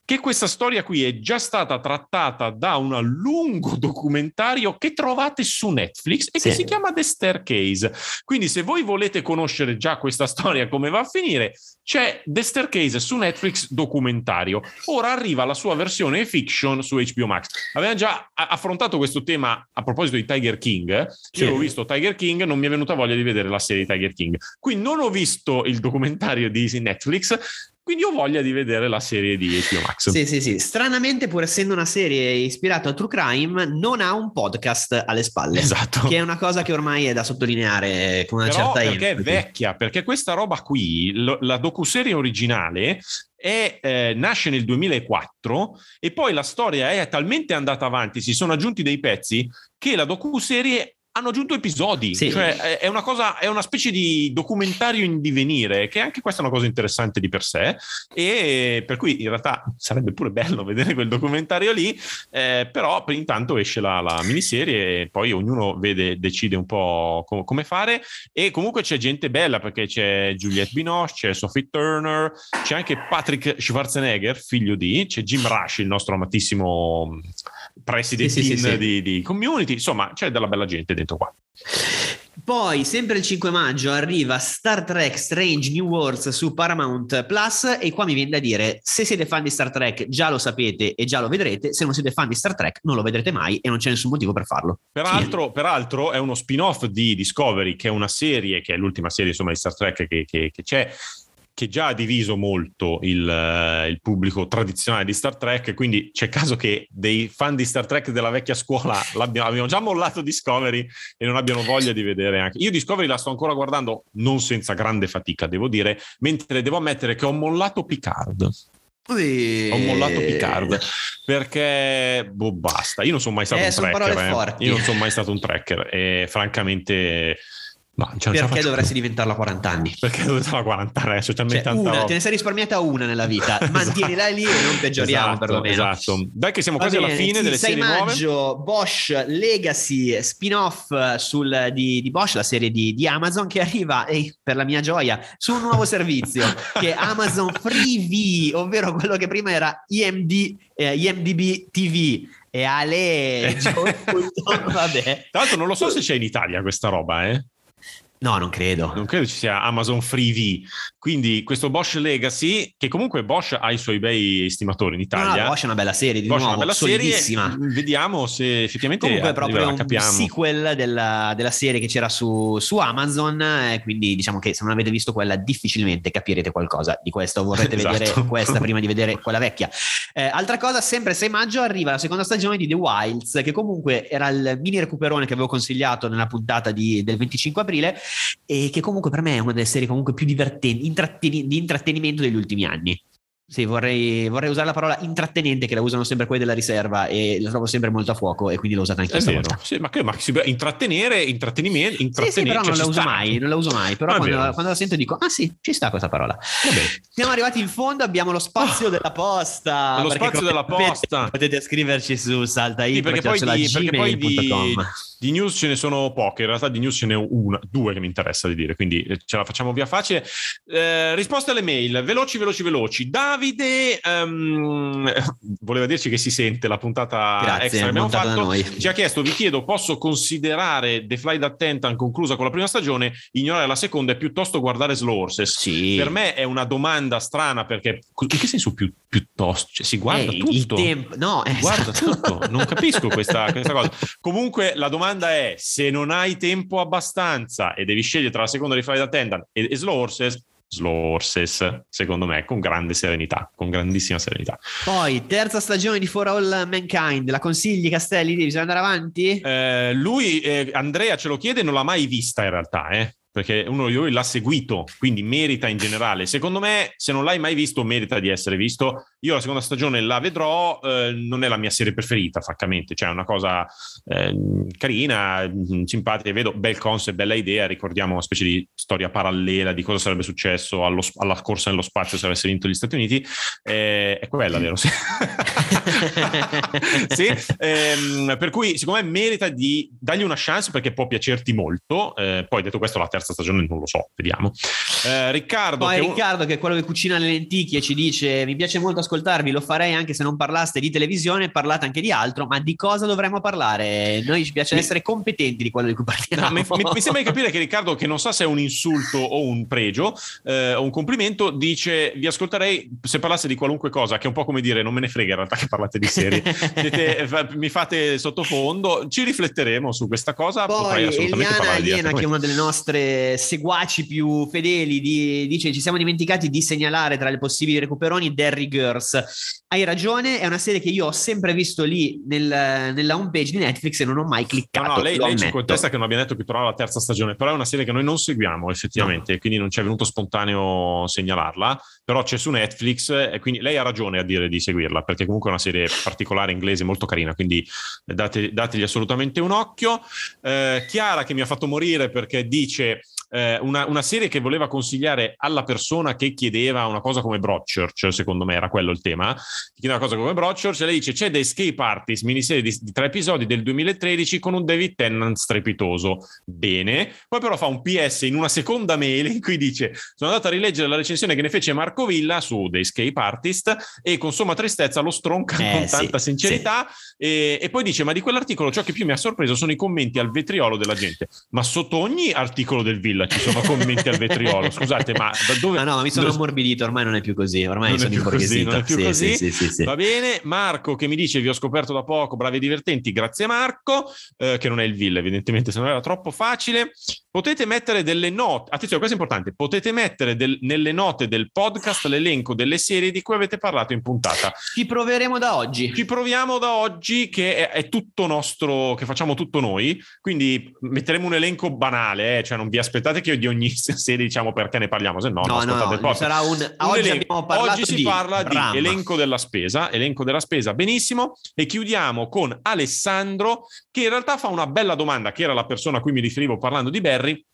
Che questa storia qui è già stata trattata da un lungo documentario che trovate su Netflix e sì. che si chiama The Staircase. Quindi se voi volete conoscere già questa storia come va a finire, c'è The Staircase su Netflix documentario. Ora arriva la sua versione fiction su HBO Max. Avevamo già affrontato questo tema a proposito di Tiger King. Sì. Io ho visto Tiger King, non mi è venuta voglia di vedere la serie di Tiger King. Qui non ho visto il documentario di Netflix, quindi ho voglia di vedere la serie di HBO Max. Sì, sì, sì. Stranamente, pur essendo una serie ispirata a True Crime, non ha un podcast alle spalle. Esatto. Che è una cosa che ormai è da sottolineare con una Però certa perché è vecchia, perché questa roba qui, lo, la docuserie originale è, eh, nasce nel 2004 e poi la storia è talmente andata avanti, si sono aggiunti dei pezzi che la docuserie hanno aggiunto episodi, sì. cioè è una cosa, è una specie di documentario in divenire, che anche questa è una cosa interessante di per sé, e per cui in realtà sarebbe pure bello vedere quel documentario lì, eh, però per intanto esce la, la, miniserie e poi ognuno vede, decide un po' com- come fare, e comunque c'è gente bella perché c'è Juliette Binoche, c'è Sophie Turner, c'è anche Patrick Schwarzenegger, figlio di, c'è Jim Rush, il nostro amatissimo president sì, sì, sì, di, di, community, insomma c'è della bella gente dentro qua. Poi, sempre il 5 maggio, arriva Star Trek Strange New Worlds su Paramount Plus e qua mi viene da dire, se siete fan di Star Trek già lo sapete e già lo vedrete, se non siete fan di Star Trek non lo vedrete mai e non c'è nessun motivo per farlo. Peraltro, peraltro è uno spin-off di Discovery, che è una serie, che è l'ultima serie insomma, di Star Trek che, che, che c'è, che già ha diviso molto il, uh, il, pubblico tradizionale di Star Trek, quindi c'è caso che dei fan di Star Trek della vecchia scuola abbiano già mollato Discovery e non abbiano voglia di vedere anche. Io Discovery la sto ancora guardando, non senza grande fatica, devo dire, mentre devo ammettere che ho mollato Picard. Ui. Ho mollato Picard perché boh, basta. Io non sono mai stato eh, un tracker. Eh. Io non sono mai stato un tracker e francamente No, perché dovresti diventarla a 40 anni? Perché dovresti a 40 anni? Cioè, cioè, una, te ne sei risparmiata una nella vita, esatto. mantienila lì e non peggioriamo esatto, perlomeno. Esatto. Dai che siamo Va quasi bene, alla fine sì, delle 6 serie maggio, nuove. Bosch Legacy spin-off sul, di, di, Bosch, la serie di, di Amazon che arriva, eh, per la mia gioia, su un nuovo servizio che è Amazon Freevee, ovvero quello che prima era IMD, eh, IMDB TV e Ale. Tra l'altro non lo so se c'è in Italia questa roba, eh. No, non credo. Non credo ci sia Amazon Freevee. Quindi questo Bosch Legacy, che comunque Bosch ha i suoi bei estimatori in Italia. No, Bosch è una bella serie, di Bosch nuovo, è una bella solidissima. serie. Vediamo se effettivamente Comunque è proprio un capiamo. sequel della, della, serie che c'era su, su Amazon, eh, quindi diciamo che se non avete visto quella difficilmente capirete qualcosa di questo, vorrete esatto. vedere questa prima di vedere quella vecchia. Eh, altra cosa, sempre 6 maggio arriva la seconda stagione di The Wilds, che comunque era il mini recuperone che avevo consigliato nella puntata di, del 25 aprile e che comunque per me è una delle serie comunque più divertenti, intratteni- di intrattenimento degli ultimi anni. Sì, vorrei, vorrei, usare la parola intrattenente, che la usano sempre quelli della riserva e la trovo sempre molto a fuoco, e quindi l'ho usata anche questa volta. Sì, ma, che, ma intrattenere, intrattenimento, intrattenere. Sì, sì, però cioè, non la uso sta. mai, non la uso mai. Però quando, quando, la sento dico, ah sì, ci sta questa parola. Vabbè. Siamo arrivati in fondo, abbiamo lo spazio oh, della posta. Lo spazio della posta. Potete scriverci su salta sì, perché, poi di, perché poi di, di, news ce ne sono poche, in realtà di news ce ne ho una, due che mi interessa di dire, quindi eh, ce la facciamo via facile. Eh, risposte alle mail, veloci, veloci, veloci. Davide um, voleva dirci che si sente la puntata Grazie, extra che abbiamo fatto. Ci ha chiesto, vi chiedo, posso considerare The Flight Attendant conclusa con la prima stagione, ignorare la seconda e piuttosto guardare Slow Horses? Sì. Per me è una domanda strana perché in che senso più, piuttosto? Cioè, si guarda eh, tutto. Il tempo, no, si guarda tutto. Non capisco questa, questa cosa. Comunque la domanda è, se non hai tempo abbastanza e devi scegliere tra la seconda di Flight Attendant e, e Slow Horses, Slow Horses, secondo me, con grande serenità, con grandissima serenità. Poi, terza stagione di For All Mankind, la consigli Castelli? Bisogna andare avanti? Eh, lui, eh, Andrea ce lo chiede, non l'ha mai vista in realtà, eh perché uno di voi l'ha seguito, quindi merita in generale. Secondo me, se non l'hai mai visto, merita di essere visto. Io la seconda stagione la vedrò, eh, non è la mia serie preferita, francamente, cioè è una cosa eh, carina, simpatica, vedo bel concept, bella idea, ricordiamo una specie di storia parallela di cosa sarebbe successo allo, alla corsa nello spazio se avesse vinto gli Stati Uniti. Eh, è quella, vero? Sì ehm, per cui, secondo me, merita di dargli una chance perché può piacerti molto. Eh, poi, detto questo, la terza stagione non lo so, vediamo. Eh, Riccardo, Poi che Riccardo, che è quello che cucina le lenticchie, ci dice: Mi piace molto ascoltarvi, lo farei anche se non parlaste di televisione, parlate anche di altro, ma di cosa dovremmo parlare? Noi ci piace mi... essere competenti di quello di cui parliamo. No, mi, mi, mi, sembra di capire che Riccardo, che non sa se è un insulto o un pregio eh, o un complimento, dice: Vi ascolterei se parlasse di qualunque cosa, che è un po' come dire: Non me ne frega in realtà che parlate di serie. Siete, mi fate sottofondo, ci rifletteremo su questa cosa. Poi Eliana Aliena, che è una delle nostre seguaci più fedeli di, dice ci siamo dimenticati di segnalare tra le possibili recuperoni Derry Girls. Hai ragione è una serie che io ho sempre visto lì nel, nella home page di Netflix e non ho mai cliccato no, no lei, lei ci contesta che non abbia detto che però la terza stagione però è una serie che noi non seguiamo effettivamente no. quindi non ci è venuto spontaneo segnalarla però c'è su Netflix e quindi lei ha ragione a dire di seguirla perché comunque è una serie particolare inglese molto carina quindi date, dategli assolutamente un occhio. Eh, Chiara che mi ha fatto morire perché dice eh, una, una, serie che voleva consigliare alla persona che chiedeva una cosa come Broadchurch, secondo me era quello il tema, chiedeva una cosa come Broadchurch e lei dice c'è The Escape Artist, miniserie di, di tre episodi del 2013 con un David Tennant strepitoso. Bene, poi però fa un PS in una seconda mail in cui dice sono andato a rileggere la recensione che ne fece Marco Villa su The Escape Artist e con somma tristezza lo stronca eh, con tanta sì, sincerità sì. E, e, poi dice ma di quell'articolo ciò che più mi ha sorpreso sono i commenti al vetriolo della gente ma sotto ogni articolo del Villa ci sono commenti al vetriolo. Scusate ma da dove no no mi sono ammorbidito ormai non è più così ormai non sono imborghesito. non è più sì, così. va bene. Marco che mi dice vi ho scoperto da poco bravi e divertenti. Grazie Marco eh, che non è il Villa evidentemente se non era troppo facile. Potete mettere delle note attenzione questo è importante. Potete mettere del, nelle note del podcast l'elenco delle serie di cui avete parlato in puntata. Ci proveremo da oggi. Ci proviamo da oggi che è, è tutto nostro che facciamo tutto noi. Quindi metteremo un elenco banale eh? cioè non vi aspettate che io di ogni serie diciamo perché ne parliamo se no, no, no, no sarà un, un oggi, elenco. oggi si di parla Brahma. di elenco della spesa elenco della spesa benissimo e chiudiamo con Alessandro che in realtà fa una bella domanda che era la persona a cui mi riferivo parlando di Barry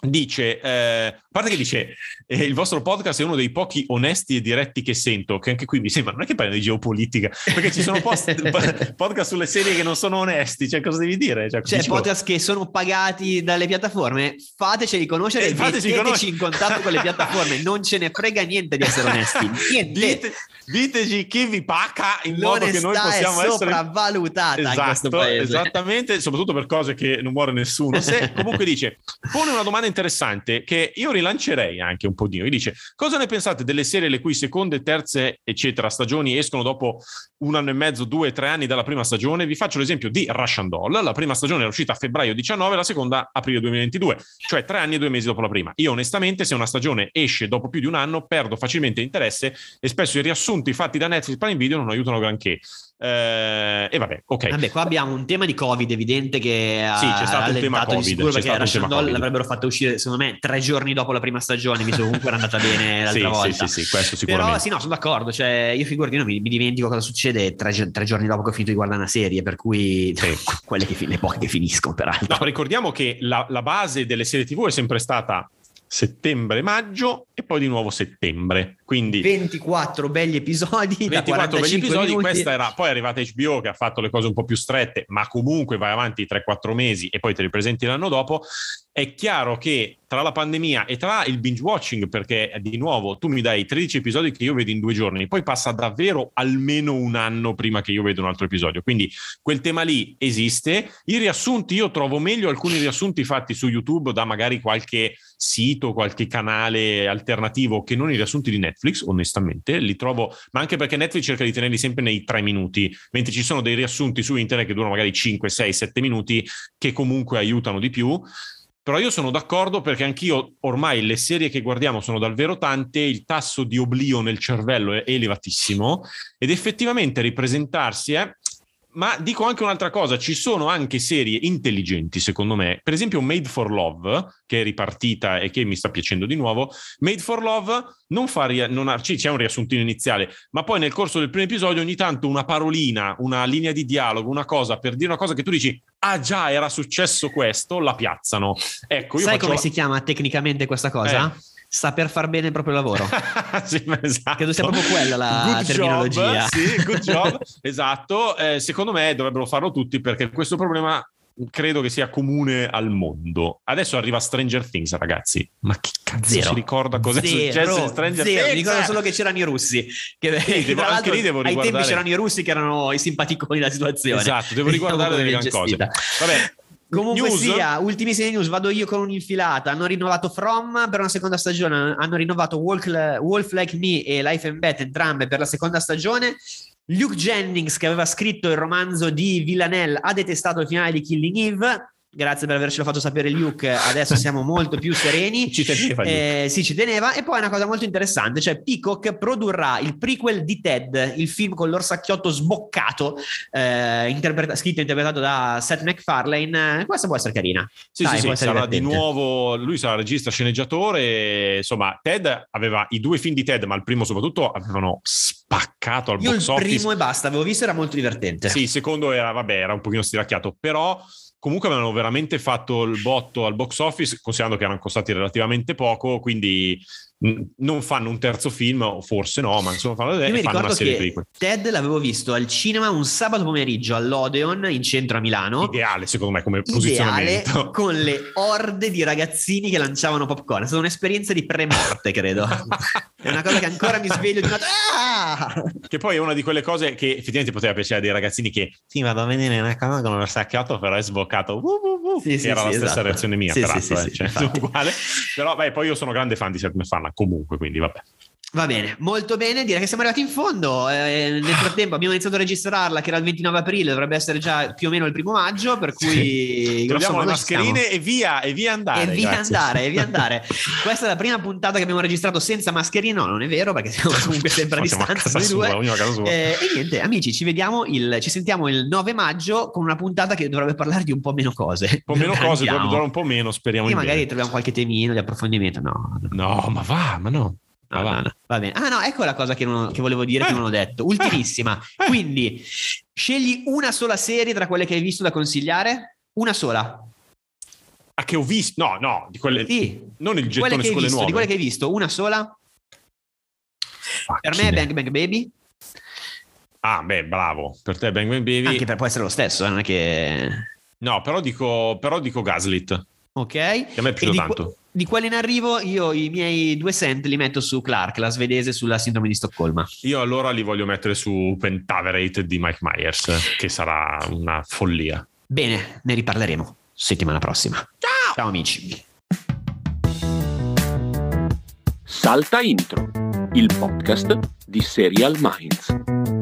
dice, eh, a parte che dice, eh, il vostro podcast è uno dei pochi onesti e diretti che sento, che anche qui mi sembra, non è che parli di geopolitica, perché ci sono post, podcast sulle serie che non sono onesti, cioè cosa devi dire? Cioè, cioè podcast che sono pagati dalle piattaforme, fateceli conoscere eh, fateci metteteci in contatto con le piattaforme, non ce ne frega niente di essere onesti, niente. Dite, diteci chi vi paga in modo che noi possiamo è essere sopravvalutata esatto, in questo esatto, paese. Esattamente, soprattutto per cose che non muore nessuno. Se comunque dice, pone una domanda interessante che io rilancerei anche un po' di noi. Dice, cosa ne pensate delle serie le cui seconde, terze, eccetera, stagioni escono dopo un anno e mezzo, due, tre anni dalla prima stagione? Vi faccio l'esempio di Russian Doll. La prima stagione era uscita a febbraio 19, la seconda aprile 2022, cioè tre anni e due mesi dopo la prima. Io onestamente, se una stagione esce dopo più di un anno, perdo facilmente interesse e spesso i riassunti fatti da Netflix Prime Video non aiutano granché. Eh, e vabbè, ok. Vabbè, qua abbiamo un tema di Covid evidente che sì, c'è stato un tema Covid, di sicuro perché Russian Doll l'avrebbero fatto uscire secondo me tre giorni dopo la prima stagione, visto comunque era andata bene l'altra sì, volta. Sì, sì, sì, questo sicuramente. Però sì, no, sono d'accordo. Cioè, io figurati, no, mi, mi, dimentico cosa succede tre, tre, giorni dopo che ho finito di guardare una serie, per cui quelle che, le poche che finiscono, peraltro. No, ricordiamo che la, la base delle serie TV è sempre stata settembre-maggio e poi di nuovo settembre. Quindi 24 belli episodi. 24 belli episodi. Minuti. Questa era poi è arrivata HBO che ha fatto le cose un po' più strette, ma comunque vai avanti 3-4 mesi e poi te li presenti l'anno dopo. È chiaro che tra la pandemia e tra il binge watching, perché di nuovo tu mi dai 13 episodi che io vedo in due giorni, poi passa davvero almeno un anno prima che io vedo un altro episodio. Quindi quel tema lì esiste. I riassunti, io trovo meglio alcuni riassunti fatti su YouTube da magari qualche sito, qualche canale alternativo che non i riassunti di Netflix, onestamente. Li trovo, ma anche perché Netflix cerca di tenerli sempre nei tre minuti, mentre ci sono dei riassunti su internet che durano magari 5, 6, 7 minuti che comunque aiutano di più. Però io sono d'accordo perché anch'io ormai le serie che guardiamo sono davvero tante, il tasso di oblio nel cervello è elevatissimo ed effettivamente ripresentarsi è ma dico anche un'altra cosa, ci sono anche serie intelligenti secondo me, per esempio Made for Love, che è ripartita e che mi sta piacendo di nuovo, Made for Love non fa, ria- non ha, c'è un riassuntino iniziale, ma poi nel corso del primo episodio ogni tanto una parolina, una linea di dialogo, una cosa per dire una cosa che tu dici, ah già era successo questo, la piazzano. Ecco, Sai come la... si chiama tecnicamente questa cosa? Eh saper far bene il proprio lavoro. sì, esatto. Credo sia proprio quella la good terminologia. Job, sì, good job, esatto. Eh, secondo me dovrebbero farlo tutti perché questo problema credo che sia comune al mondo. Adesso arriva Stranger Things, ragazzi. Ma chi cazzo zero. si ricorda cosa è successo in Stranger zero. Things? Ricordo solo che c'erano i russi. Che, sì, devo, anche lì devo riguardare. Ai tempi c'erano i russi che erano i simpaticoni della situazione. Esatto, devo riguardare delle gran cose. Vabbè, Comunque news? sia, ultimissime news, vado io con un'infilata. Hanno rinnovato From per una seconda stagione, hanno rinnovato Wolf, Wolf Like Me e Life and Beth entrambe per la seconda stagione. Luke Jennings, che aveva scritto il romanzo di Villanelle, ha detestato il finale di Killing Eve. Grazie per avercelo fatto sapere Luke, adesso siamo molto più sereni. ci teneva. Eh, sì, ci teneva. E poi una cosa molto interessante, cioè Peacock produrrà il prequel di Ted, il film con l'orsacchiotto sboccato, eh, interpreta- scritto e interpretato da Seth MacFarlane. Questa può essere carina. Sì, Dai, sì, sì sarà di nuovo, lui sarà regista, sceneggiatore, insomma, Ted aveva i due film di Ted, ma il primo soprattutto avevano spaccato al Io box office. il primo e basta, avevo visto, era molto divertente. Sì, il secondo era, vabbè, era un pochino stiracchiato, però comunque avevano veramente fatto il botto al box office, considerando che erano costati relativamente poco, quindi non fanno un terzo film, o forse no, ma insomma fanno, Io mi fanno una serie che prequel. Ted l'avevo visto al cinema un sabato pomeriggio all'Odeon in centro a Milano. Ideale secondo me come Ideale posizionamento. con le orde di ragazzini che lanciavano popcorn. È stata un'esperienza di pre-morte, credo. è una cosa che ancora mi sveglio di notte. Ah! Che poi è una di quelle cose che effettivamente poteva piacere a dei ragazzini che sì, vado a vedere una cosa con uno sacchiotto, però è sboccato. Uh, uh, uh, Sì, sì, era sì, la stessa esatto. reazione mia, Sì, peraltro, sì, eh, cioè, uguale. Però beh, poi io sono grande fan di Seth MacFarlane comunque, quindi vabbè. Va bene, molto bene, direi che siamo arrivati in fondo. Eh, nel frattempo abbiamo iniziato a registrarla, che era il 29 aprile, dovrebbe essere già più o meno il primo maggio, per cui grosso Troviamo le mascherine e via, e via andare. E via grazie. andare, e via andare. Questa è la prima puntata che abbiamo registrato senza mascherine. No, non è vero, perché siamo comunque sempre a distanza casa noi sua, due. Eh, e niente, amici, ci vediamo il, ci sentiamo il 9 maggio con una puntata che dovrebbe parlare di un po' meno cose. Un po' meno cose, Andiamo. dura, dura un po' meno, speriamo E magari bene. troviamo qualche temino di approfondimento. No, No, ma va, ma no. No, va. no, va bene. Ah, no, ecco la cosa che, non- che volevo dire, Eh. che non ho detto. Ultimissima. Eh. Quindi, scegli una sola serie tra quelle che hai visto da consigliare. Una sola. Ah, che ho visto? No, no, di quelle, Sì. non il gettone su quelle visto, nuove. di quelle che hai visto, una sola. Per me è Bang Bang Baby. Ah, beh, bravo. Per te Bang Bang Baby. Anche per può essere lo stesso, eh, non è che... No, però dico, però dico Gaslit, Ok. che a me è piaciuto tanto. Di quelli in arrivo, io i miei due cent li metto su Clark, la svedese sulla sindrome di Stoccolma. Io allora li voglio mettere su Pentaverate di Mike Myers, che sarà una follia. Bene, ne riparleremo settimana prossima. Ciao! Ciao amici. Salta Intro, il podcast di Serial Minds.